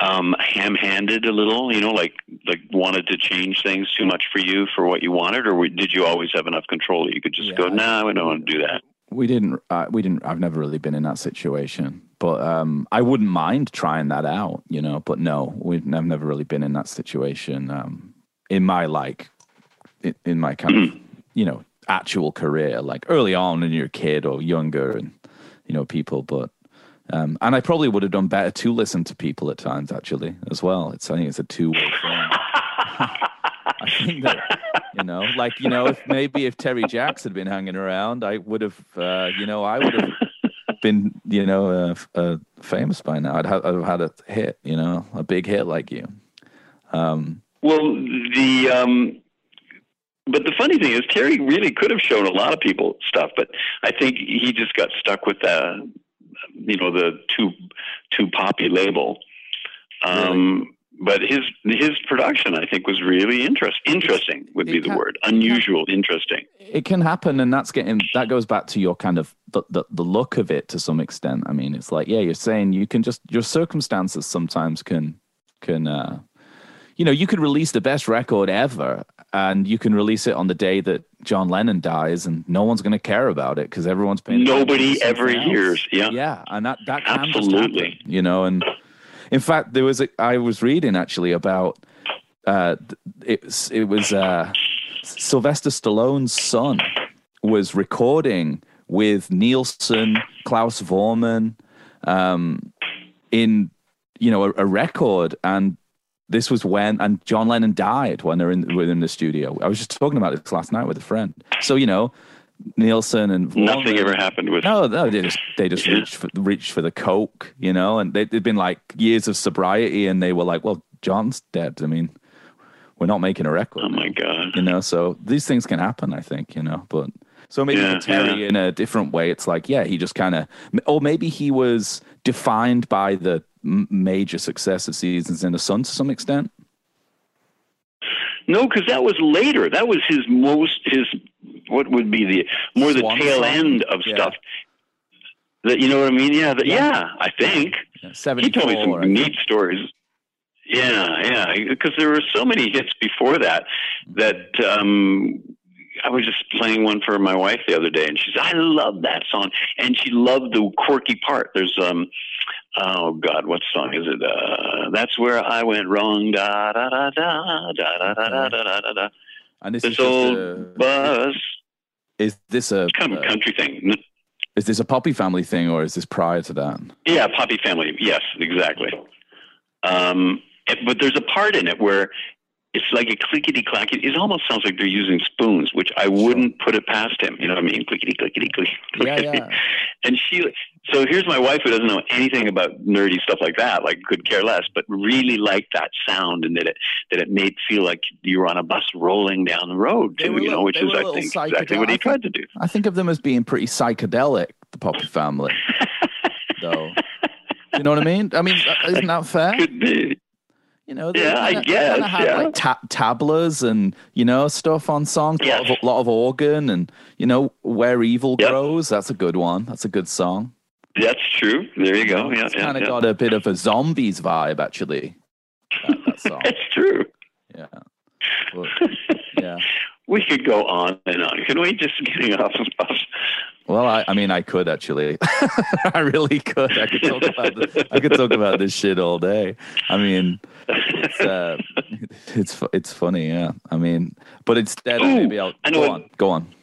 um, ham-handed a little? You know, like like wanted to change things too much for you for what you wanted, or did you always have enough control that you could just Yeah, go, "No, I don't want to do that." we didn't uh, we didn't i've never really been in that situation but um i wouldn't mind trying that out you know but no we've i've never really been in that situation um in my like in, in my kind of you know actual career like early on when you're a kid or younger and you know people but um and i probably would have done better to listen to people at times actually as well. It's i think it's a two-way thing. I think that you know, like you know, if maybe if Terry Jacks had been hanging around, I would have, uh, you know, I would have been, you know, uh, uh, famous by now. I'd have, I'd have had a hit, you know, a big hit like you. Um, Well, the um, but the funny thing is, Terry really could have shown a lot of people stuff, but I think he just got stuck with the, you know, the too too poppy label. Um, But his his production, I think, was really interest interesting. Would it be the word it can- unusual, interesting. it can happen, and that's getting that goes back to your kind of the, the the look of it to some extent. I mean, it's like yeah, you're saying you can just your circumstances sometimes can can uh, you know you could release the best record ever, and you can release it on the day that John Lennon dies, and no one's going to care about it because everyone's paying. Nobody ever else. hears. Yeah. yeah, and that that can just Absolutely. happen, you know. And in fact, there was a, I was reading actually about uh, it it was uh, Sylvester Stallone's son was recording with Nielsen, Klaus Voormann, um, in you know a, a, record, and this was when and John Lennon died when they're in within the studio. I was just talking about this last night with a friend. So you know, Nielsen and nothing ever happened with no, no, they just they just reached for, reached for the coke, you know, and they, it'd been like years of sobriety, and they were like, well, John's dead. I mean, we're not making a record. Oh my god, you know, so these things can happen. I think you know, but so maybe yeah, Terry yeah. in a different way, it's like, yeah, he just kind of, or maybe he was defined by the major success of Seasons in the Sun to some extent. No, because that was later. That was his most his what would be the more the tail song. end of yeah. stuff. That you know what I mean? Yeah, the, yeah. I think yeah, he told me some neat stories. Yeah, yeah, because there were so many hits before that that um, I was just playing one for my wife the other day, and she said, "I love that song," and she loved the quirky part. There's um, oh God, what song is it? Uh, that's where I went wrong. Da da da da da da da da da da. And this, this old a, bus. Is this a kind of a country thing? Is this a Poppy Family thing, or is this prior to that? Yeah, Poppy Family. Yes, exactly. Um, but there's a part in it where it's like a clickety clackety. It almost sounds like they're using spoons, which I wouldn't put it past him. You know what I mean? Clickety clickety clickety. Yeah, yeah. And she, so here's my wife who doesn't know anything about nerdy stuff like that, like could care less, but really liked that sound and that it that it made feel like you were on a bus rolling down the road too. You know, which is I think exactly what he tried to do. I think of them as being pretty psychedelic, the Poppy family. though. you know what I mean? I mean, uh, isn't that fair? Could be. You know, yeah, kinda, I guess. Have yeah. like ta- tablas and you know stuff on songs. Yes. A lot, of, lot of organ and you know where evil yep. grows. That's a good one. That's a good song. That's true. There you go. Yeah, it's yeah, kind of yeah. got a bit of a zombies vibe, actually. That, that song. That's true. Yeah. But, yeah. we could go on and on. Can we just getting off of us? Well, I, I mean, I could actually. I really could. I could talk about this. I could talk about this shit all day. I mean, it's uh, it's it's funny, yeah. I mean, but instead, Ooh, maybe I'll go what, on. Go on.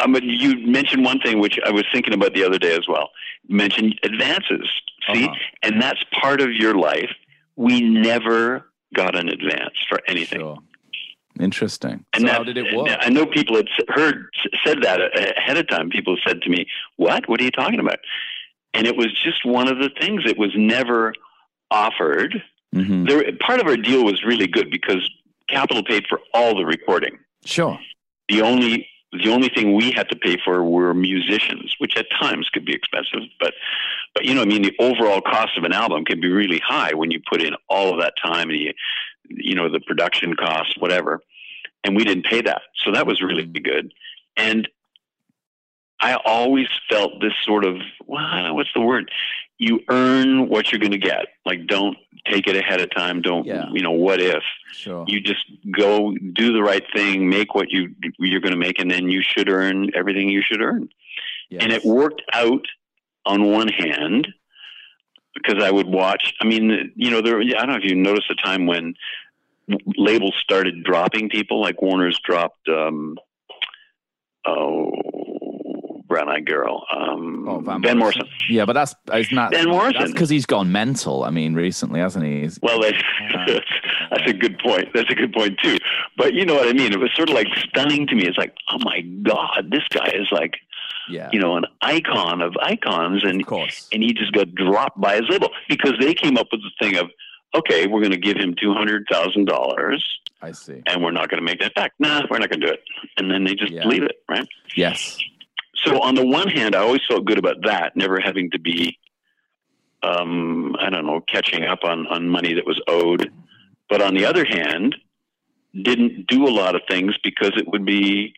Um, but you mentioned one thing which I was thinking about the other day as well. You mentioned advances. See, uh-huh. and that's part of your life. We never got an advance for anything. Sure. Interesting. And so that, how did it work? I know people had heard said that ahead of time. People said to me, "What? What are you talking about?" And it was just one of the things. It was never offered. Mm-hmm. There, part of our deal was really good because Capitol paid for all the recording. Sure. The only the only thing we had to pay for were musicians, which at times could be expensive, but but you know, I mean, the overall cost of an album can be really high when you put in all of that time and you you know, the production costs, whatever. And we didn't pay that. So that was really mm. good. And I always felt this sort of, well, what's the word? You earn what you're going to get. Like, don't take it ahead of time. Don't, yeah. you know, what if? Sure. You just go do the right thing, make what you you're going to make, and then you should earn everything you should earn. Yes. And it worked out on one hand because I would watch. I mean, you know, there. I don't know if you noticed the time when labels started dropping people, like Warner's dropped. Um, oh, Brown Eyed Girl. Um, oh, Van Morrison. Morrison. Yeah, but that's it's not Van Morrison. That's because he's gone mental. I mean, recently, hasn't he? He's, well, that's, uh, that's a good point. That's a good point too. But you know what I mean? It was sort of like stunning to me. It's like, oh my god, this guy is like yeah. you know, an icon of icons, and of and he just got dropped by his label because they came up with the thing of, okay, we're going to give him two hundred thousand dollars. I see, and we're not going to make that back. Nah, we're not going to do it, and then they just yeah. leave it, right? Yes. So on the one hand, I always felt good about that, never having to be, um, I don't know, catching up on on money that was owed. But on the other hand, didn't do a lot of things because it would be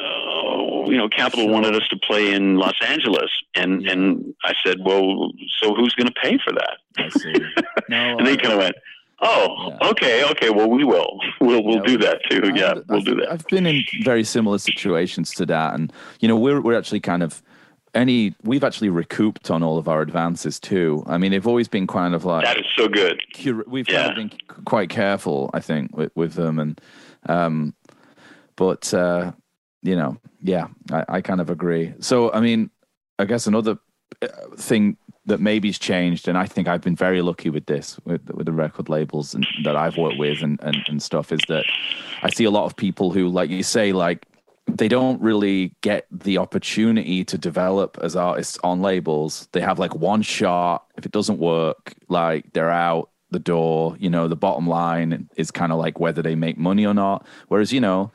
uh, you know, Capitol wanted us to play in Los Angeles, and yeah. and I said, well, so who's going to pay for that? I see. No, and they kind of went, oh, yeah. okay, okay, well, we will, we'll we'll yeah, do that too. I, yeah, we'll I've, do that. I've been in very similar situations to that, and you know, we're we're actually kind of any. We've actually recouped on all of our advances too. I mean, they've always been kind of like that is so good. we've Yeah. kind of been c- quite careful, I think, with, with them, and um, but uh, you know, yeah, I, I kind of agree. So, I mean, I guess another uh, thing that maybe's changed, and I think I've been very lucky with this, with with the record labels and that I've worked with and, and and stuff, is that I see a lot of people who, like you say, like they don't really get the opportunity to develop as artists on labels. They have like one shot. If it doesn't work, like they're out the door. You know, the bottom line is kind of like whether they make money or not. Whereas, you know,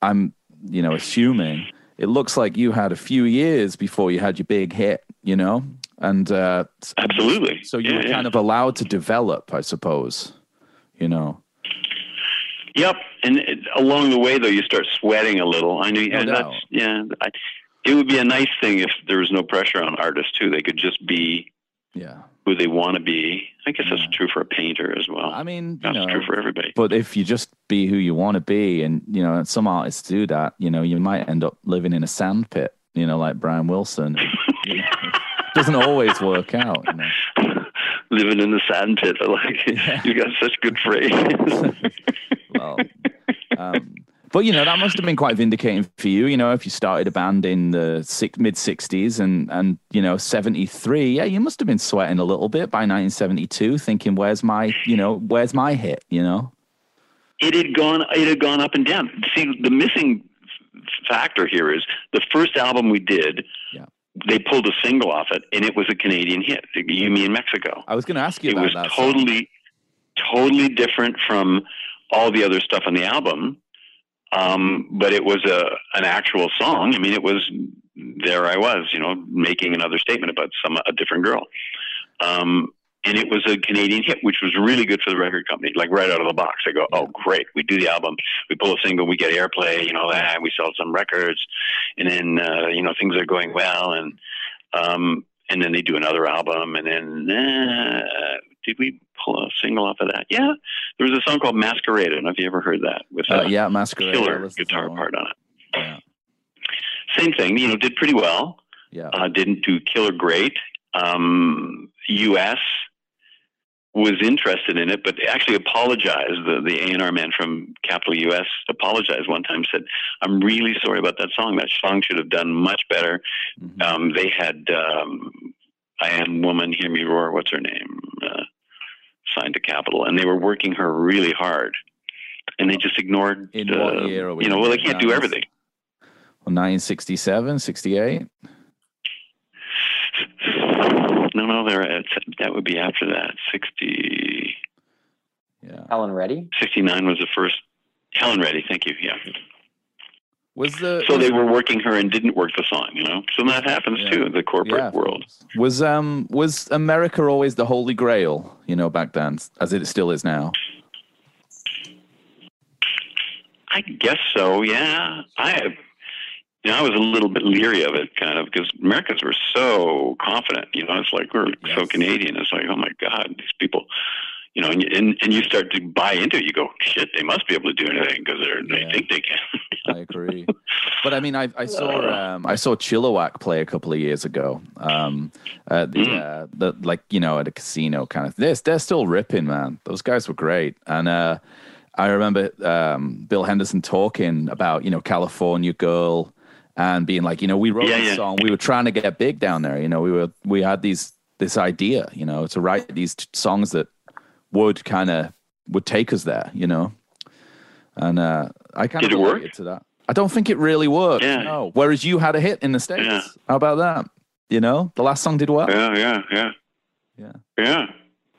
I'm, you know, assuming it looks like you had a few years before you had your big hit, you know? And uh, Absolutely. so you Yeah, were yeah. kind of allowed to develop, I suppose, you know? Yep, and it, along the way though, you start sweating a little. I know, No and doubt. that's yeah. I, it would be a nice thing if there was no pressure on artists too. They could just be Yeah. who they want to be. I guess that's true for a painter as well. I mean, you that's know, true for everybody. But if you just be who you want to be, and you know, some artists do that, you know, you might end up living in a sand pit, you know, like Brian Wilson. You know, doesn't always work out. You know? Living in the sand pit, I like it. You got such good phrase. well, um, but you know, that must have been quite vindicating for you. You know, if you started a band in the six, mid '60s and and you know '73, yeah, you must have been sweating a little bit by 1972, thinking, "Where's my, you know, where's my hit?" You know. it had gone it had gone up and down. See, the missing factor here is the first album we did. Yeah. They pulled a single off it, and it was a Canadian hit. You mean Mexico? I was going to ask you It about was that. song. totally, totally different from all the other stuff on the album. Um, but it was a an actual song. I mean, it was there. I was, you know, making another statement about some a different girl. Um, and it was a Canadian hit, which was really good for the record company. Like right out of the box, they go, "Oh, great! We do the album, we pull a single, we get airplay, you know that, we sell some records, and then uh, you know things are going well, and um, and then they do another album, and then uh, did we pull a single off of that? Yeah, there was a song called Masquerade. I don't know if you ever heard that with Uh, a yeah, Masquerade. Killer guitar part on it. Yeah. Same thing, you know, did pretty well. Yeah. Uh, didn't do killer great. Um, U.S. was interested in it, but actually apologized. The the A and R man from Capitol U.S. apologized one time. Said, "I'm really sorry about that song. That song should have done much better." Mhm. Um, they had um, "I Am Woman, Hear Me Roar." What's her name? Uh, signed to Capitol, and they were working her really hard, and they just ignored. In uh, what year You know, well, they can't do everything. Well, 1967, 68. No, no, they're at, that would be after that. 60, Yeah. Helen Reddy. 69 was the first. Helen Reddy, thank you. Yeah. Was the So was, they were working her and didn't work the song, you know. So that happens Yeah. too in the corporate yeah, world. Was um was America always the holy grail? You know, back then, as it still is now. I guess so. Yeah, I have. You know, I was a little bit leery of it, kind of, because Americans were so confident. You know, it's like we're so Canadian. It's like, oh my God, these people. You know, and, you- and and you start to buy into it. You go, shit, they must be able to do anything because they're Yeah. they think they can. I agree. But I mean, I, I saw um, I saw Chilliwack play a couple of years ago. Um, at the, uh, the like you know at a casino kind of. They're they're still ripping, man. Those guys were great. And uh, I remember um, Bill Henderson talking about you know California Girl and being like, you know, we wrote Yeah, this yeah. song. We were trying to get big down there. You know, we were we had these this idea, you know, to write these t- songs that would kind of would take us there. You know. And uh, I kind Did of it work? to that. I don't think it really worked. Yeah. No. Whereas you had a hit in the States. Yeah. How about that? You know, the last song did well, yeah, yeah, yeah, Yeah. yeah.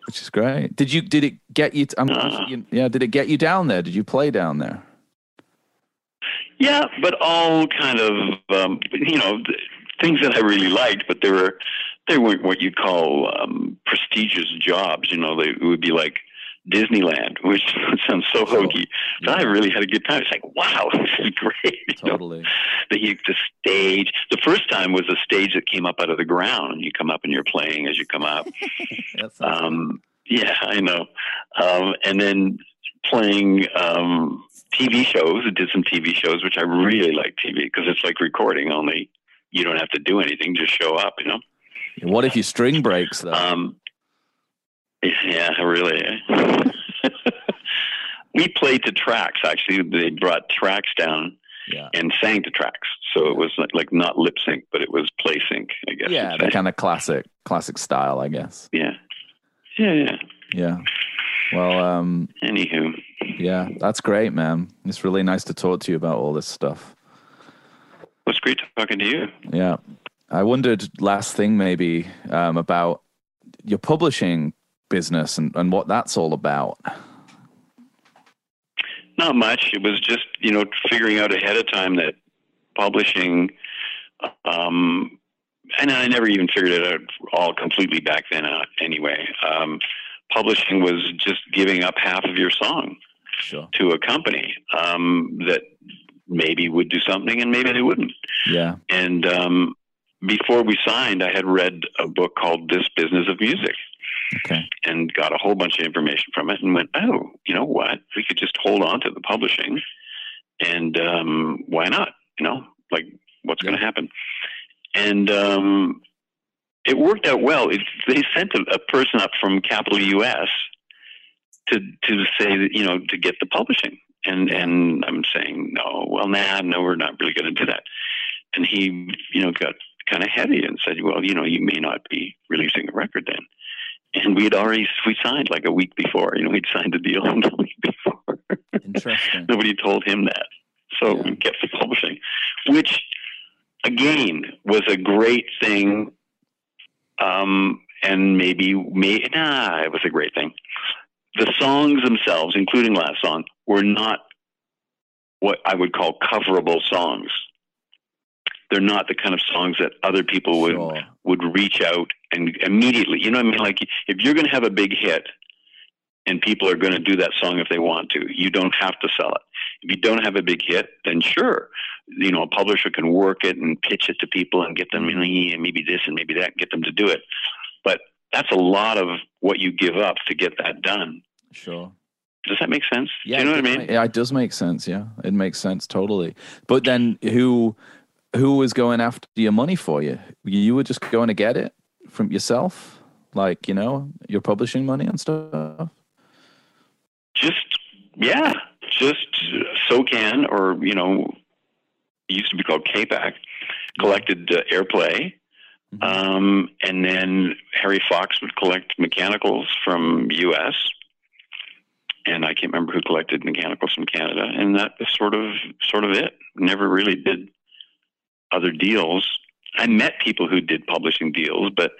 which is great. Did you? Did it get you? T- Uh. you- yeah. Did it get you down there? Did you play down there? Yeah, but all kind of um, you know th- things that I really liked, but they were they weren't what you'd call um, prestigious jobs. You know, they it would be like Disneyland, which sounds so hokey. But I really had a good time. It's like, wow, this is great. you? Totally. that you the stage. The first time was a stage that came up out of the ground, and you come up and you're playing as you come up. Um, yeah, I know. Um, and then playing um, TV shows. I did some TV shows, which I really like TV because it's like recording only you don't have to do anything; just show up. You know. What if your string breaks though? Um, yeah, really. eh? we played to tracks. Actually, they brought tracks down yeah. and sang to tracks, so it was like, like not lip sync, but it was play sync. I guess. Yeah, the kind of classic classic style, I guess. Yeah. Yeah. Yeah. Yeah. Well, um, Anywho, yeah, that's great, man. It's really nice to talk to you about all this stuff. it's great talking to you. Yeah. I wondered last thing maybe um, about your publishing business and, and what that's all about. Not much. It was just you know figuring out ahead of time that publishing, um, and I never even figured it out all completely back then. Uh, anyway, um, publishing was just giving up half of your song Sure. to a company um, that maybe would do something and maybe they wouldn't. Yeah. And um, before we signed, I had read a book called This Business of Music Okay. and got a whole bunch of information from it and went, oh, you know what? We could just hold on to the publishing and um, why not? You know, like what's going to happen? And um, it worked out well. It, they sent a, a person up from Capitol US to to say that you know to get the publishing, and and I'm saying no. Well, nah, no, we're not really going to do that. And he, you know, got kind of heavy and said, well, you know, you may not be releasing a record then. And we had already we signed like a week before. You know, we'd signed the deal a week before. Interesting. Nobody told him that. So we kept the publishing, which again was a great thing. Um, and maybe, may, nah, it was a great thing. The songs themselves, including last song, were not what I would call coverable songs. They're not the kind of songs that other people would Sure. would reach out and immediately. You know what I mean? Like if you're going to have a big hit, and people are going to do that song if they want to, you don't have to sell it. If you don't have a big hit, then sure, you know a publisher can work it and pitch it to people and get them, mm-hmm. know, yeah, maybe this and maybe that, get them to do it. But that's a lot of what you give up to get that done. Sure. Does that make sense? Yeah, do you know what I mean? yeah, it does make sense. Yeah, it makes sense totally. But then, who who was going after your money for you? You were just going to get it from yourself, like you know, your publishing money and stuff. Just yeah, just SOCAN or you know, it used to be called CAPAC, collected uh, airplay, um, and then Harry Fox would collect mechanicals from U.S. And I can't remember who collected mechanicals from Canada, and that was sort of sort of it. Never really did other deals. I met people who did publishing deals, but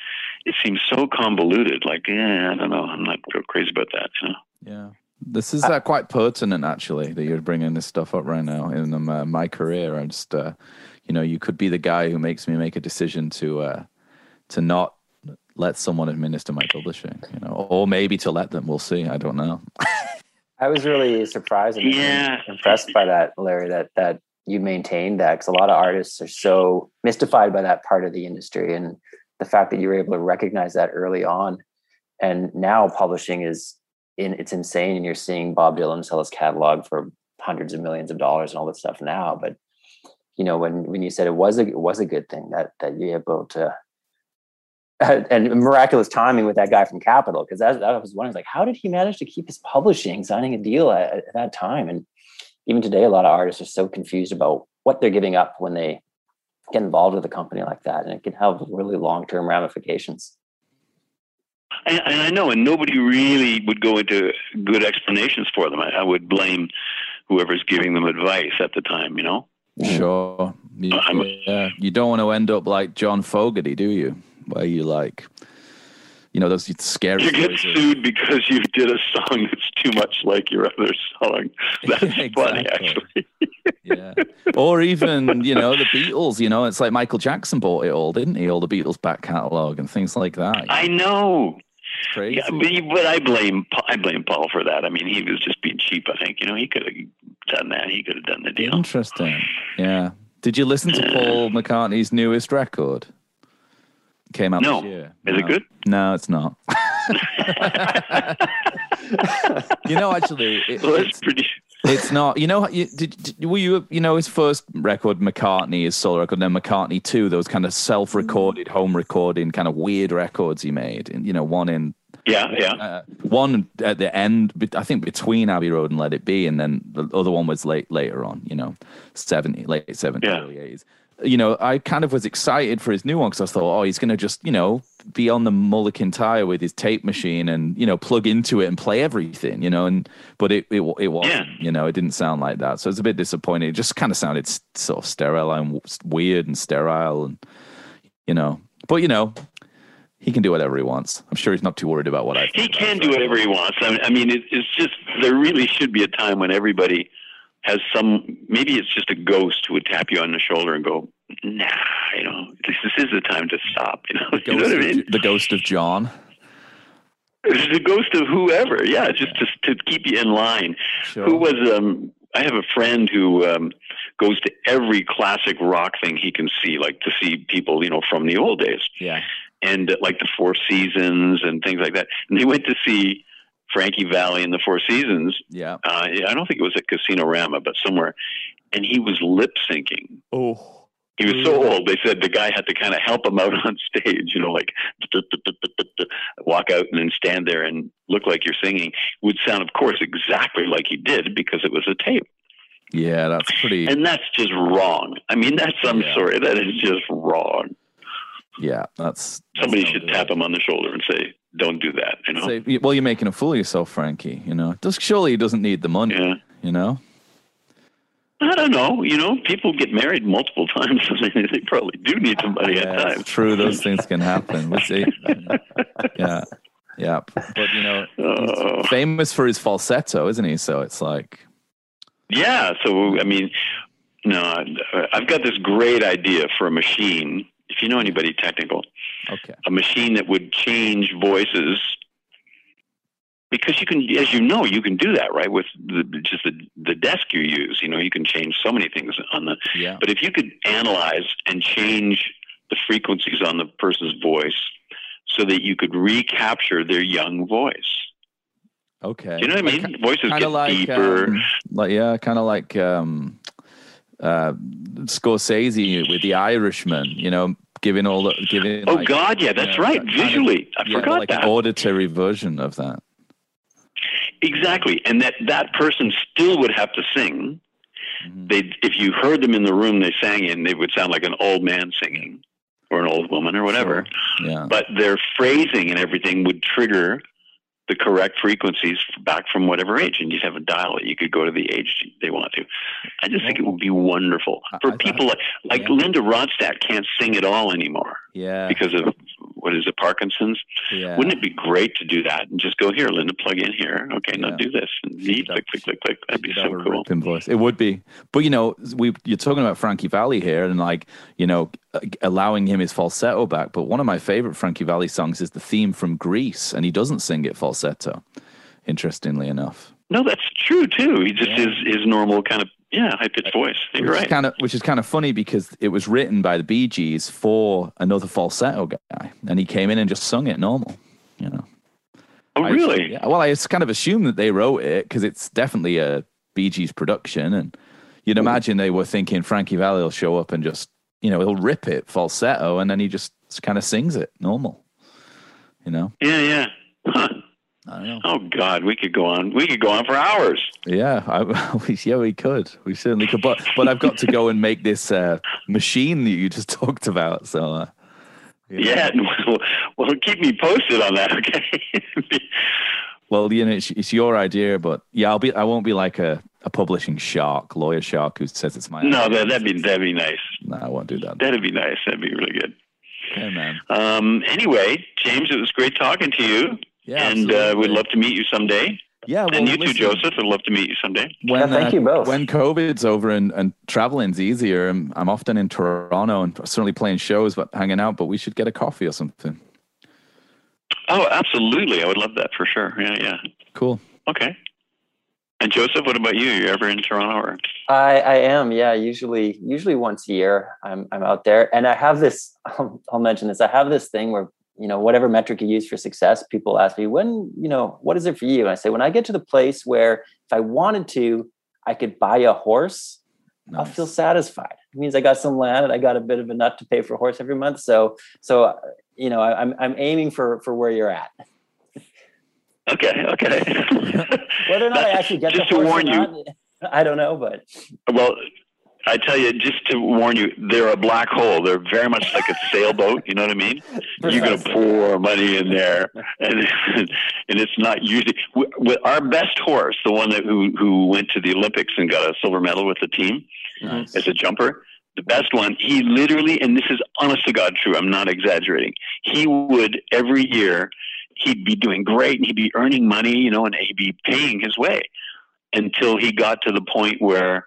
it seems so convoluted. Like, eh, I don't know. I'm not real crazy about that. You know? Yeah. This is uh, quite pertinent, actually, that you're bringing this stuff up right now in um, uh, my career. I'm just, uh, you know, you could be the guy who makes me make a decision to, uh, to not let someone administer my publishing, you know, or maybe to let them. We'll see. I don't know. I was really surprised and Yeah. impressed by that, Larry. That that you maintained that because a lot of artists are so mystified by that part of the industry, and the fact that you were able to recognize that early on, and now publishing is in it's insane, and you're seeing Bob Dylan sell his catalog for hundreds of millions of dollars and all that stuff now. But you know, when when you said it was a it was a good thing that that you're able to and miraculous timing with that guy from Capitol because that, that was one. I like, how did he manage to keep his publishing, signing a deal at, at that time? And even today, a lot of artists are so confused about what they're giving up when they get involved with a company like that, and it can have really long term ramifications. And, and I know, and nobody really would go into good explanations for them. I, I would blame whoever's giving them advice at the time. You know. Sure. You, yeah. You don't want to end up like John Fogerty, do you? Where you like, you know, those scary You get sued because you did a song that's too much like your other song. That's funny, actually. yeah. Or even, you know, the Beatles, you know, it's like Michael Jackson bought it all, didn't he? All the Beatles back catalogue and things like that. I know. Crazy. Yeah, but, but I blame I blame Paul for that. I mean, he was just being cheap. I think you know he could have done that. He could have done the deal. Interesting. Yeah. Did you listen to Paul McCartney's newest record? Came out No. this year. Is it good? No, it's not. you know, actually, it, Well, it's, pretty. It's not. You know, you, did, did, were you? You know, his first record, McCartney, his solo record, then McCartney two. Those kind of self-recorded, home recording, kind of weird records he made. And you know, one in yeah, yeah. Uh, one at the end, I think between Abbey Road and Let It Be, and then the other one was late later on. You know, seventy, late seventies, yeah. early eighties. You know, I kind of was excited for his new one because I thought, oh, he's going to just, you know, be on the Mull tire with his tape machine and you know plug into it and play everything. You know, and but it it it wasn't. Yeah. You know, it didn't sound like that, so it's a bit disappointing. It just kind of sounded sort of sterile and weird and sterile, and you know, but you know, he can do whatever he wants. I'm sure he's not too worried about what I. He can do whatever he wants. I mean, it's just there really should be a time when everybody has some. Maybe it's just a ghost who would tap you on the shoulder and go, "Nah, you know, this, this is the time to stop." You know, you know what I mean? The ghost of John. It's the ghost of whoever. Yeah, just to to keep you in line. Sure. Who was um I have a friend who um, goes to every classic rock thing he can see, like to see people, you know, from the old days. Yeah and uh, like the Four Seasons and things like that. And they went to see Frankie Valli in the Four Seasons. Yeah, uh, I don't think it was at Casino Rama, but somewhere, and he was lip syncing. Oh. He was so old. They said the guy had to kind of help him out on stage, you know, like walk out and then stand there and look like you're singing. Would sound, of course, exactly like he did because it was a tape. Yeah, that's pretty. And that's just wrong. I mean, that's I'm yeah. sorry, that is just wrong. Yeah, that's, that's somebody should tap him on the shoulder and say, "Don't do that." You know. Say, well, you're making a fool of yourself, Frankie. You know, Does, surely he doesn't need the money. Yeah. You know. I don't know. You know, people get married multiple times. they probably do need some money yeah, at times. True, those things can happen. We'll see. yeah, yeah. But you know, uh, famous for his falsetto, isn't he? So it's like. Yeah. So I mean, no, I've got this great idea for a machine if you know anybody technical, okay, a machine that would change voices because you can, as you know, you can do that, right? With the, just the, the desk you use, you know, you can change so many things on the. Yeah. But if you could analyze and change the frequencies on the person's voice so that you could recapture their young voice. Okay. Do you know what I mean? Voices get like, deeper. Um, like yeah, kind of like um, uh, Scorsese with The Irishman, you know, giving all the giving. Oh like, God, yeah, that's you know, right. That Visually, of, I yeah, forgot like that. An auditory version of that. Exactly, and that that person still would have to sing. Mm-hmm. They, if you heard them in the room they sang in, they would sound like an old man singing, or an old woman, or whatever. Sure. Yeah. But their phrasing and everything would trigger the correct frequencies back from whatever age, and you'd have a dial it. You could go to the age they want to. I just think it would be wonderful for I, people like, like yeah. Linda Ronstadt can't sing at all anymore. Yeah, because of what is it, Parkinson's? Yeah. Wouldn't it be great to do that and just go here, Linda, plug in here. Okay, yeah. now do this and click, click, click, click. That'd be so cool. Voice. It would be, but you know, we you're talking about Frankie Valli here, and like you know, allowing him his falsetto back. But one of my favorite Frankie Valli songs is the theme from Grease, and he doesn't sing it falsetto. Interestingly enough. No, that's true too. He just yeah. is his normal kind of yeah, high pitched voice. You're which right. Is kind of, which is kind of funny because it was written by the Bee Gees for another falsetto guy, and he came in and just sung it normal. You know. Oh, I really? Assume, yeah. Well, I just kind of assumed that they wrote it because it's definitely a Bee Gees production, and you'd imagine they were thinking Frankie Valli will show up and just, you know, he'll rip it falsetto, and then he just kind of sings it normal. You know? Yeah, yeah. Huh. I don't know. Oh God, we could go on. We could go on for hours. Yeah, I, yeah, we could. We certainly could. But but I've got to go and make this uh, machine that you just talked about. So uh, yeah, well, well, keep me posted on that, okay? well, you know, it's, it's, your idea, but yeah, I'll be. I won't be like a, a publishing shark, lawyer shark, who says it's my. No, that that'd be that'd be nice. No, I won't do that. That'd be nice. That'd be really good. Okay, man. Um. Anyway, James, it was great talking to you. Yeah, and uh, we'd love to meet you someday. Yeah, well, and you listen, too, Joseph. I'd love to meet you someday. When, yeah, thank uh, you both. When COVID's over and, and traveling's easier, I'm, I'm often in Toronto and certainly playing shows, but hanging out. But we should get a coffee or something. Oh, absolutely! I would love that for sure. Yeah, yeah. Cool. Okay. And Joseph, what about you? You ever in Toronto? Or? I, I am. Yeah, usually usually once a year. I'm I'm out there, and I have this. I'll, I'll mention this. I have this thing where you know whatever metric you use for success people ask me when you know what is it for you and i say when i get to the place where if i wanted to I could buy a horse, nice. I'll feel satisfied. It means I got some land and I got a bit of a nut to pay for a horse every month. So, so you know, I, I'm I'm aiming for for where you're at. Okay, okay. Whether or not I actually get just to warn you, not, I don't know, but well, I tell you, just to warn you, they're a black hole. They're very much like a sailboat. You know what I mean? You're going to pour money in there, and and it's not usually with our best horse, the one that who who went to the Olympics and got a silver medal with the team nice. as a jumper. The best one, he literally, and this is honest to God true. I'm not exaggerating. He would every year, he'd be doing great, and he'd be earning money, you know, and he'd be paying his way until he got to the point where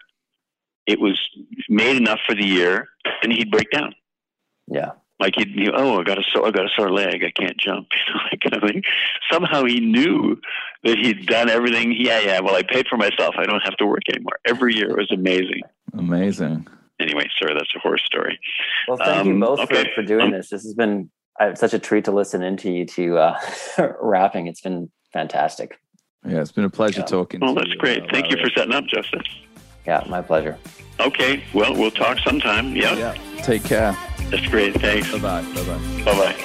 it was made enough for the year, and he'd break down. Yeah. Like he'd, you know, oh, I got a sore, I got a sore leg, I can't jump, you know, that kind of thing. Somehow he knew that he'd done everything. Yeah, yeah. Well, I paid for myself. I don't have to work anymore. Every year it was amazing. Amazing. Anyway, sir, that's a horse story. Well, thank um, you both okay. for, for doing um, this. This has been uh, such a treat to listen into you two uh, rapping. It's been fantastic. Yeah, it's been a pleasure yeah. talking. Well, that's you, great. Uh, Thank you for setting up, Justice. Yeah, my pleasure. Okay. Well, we'll talk sometime. Yeah. Yeah. Take care. That's great. Thanks. Bye bye. Bye bye. Bye bye.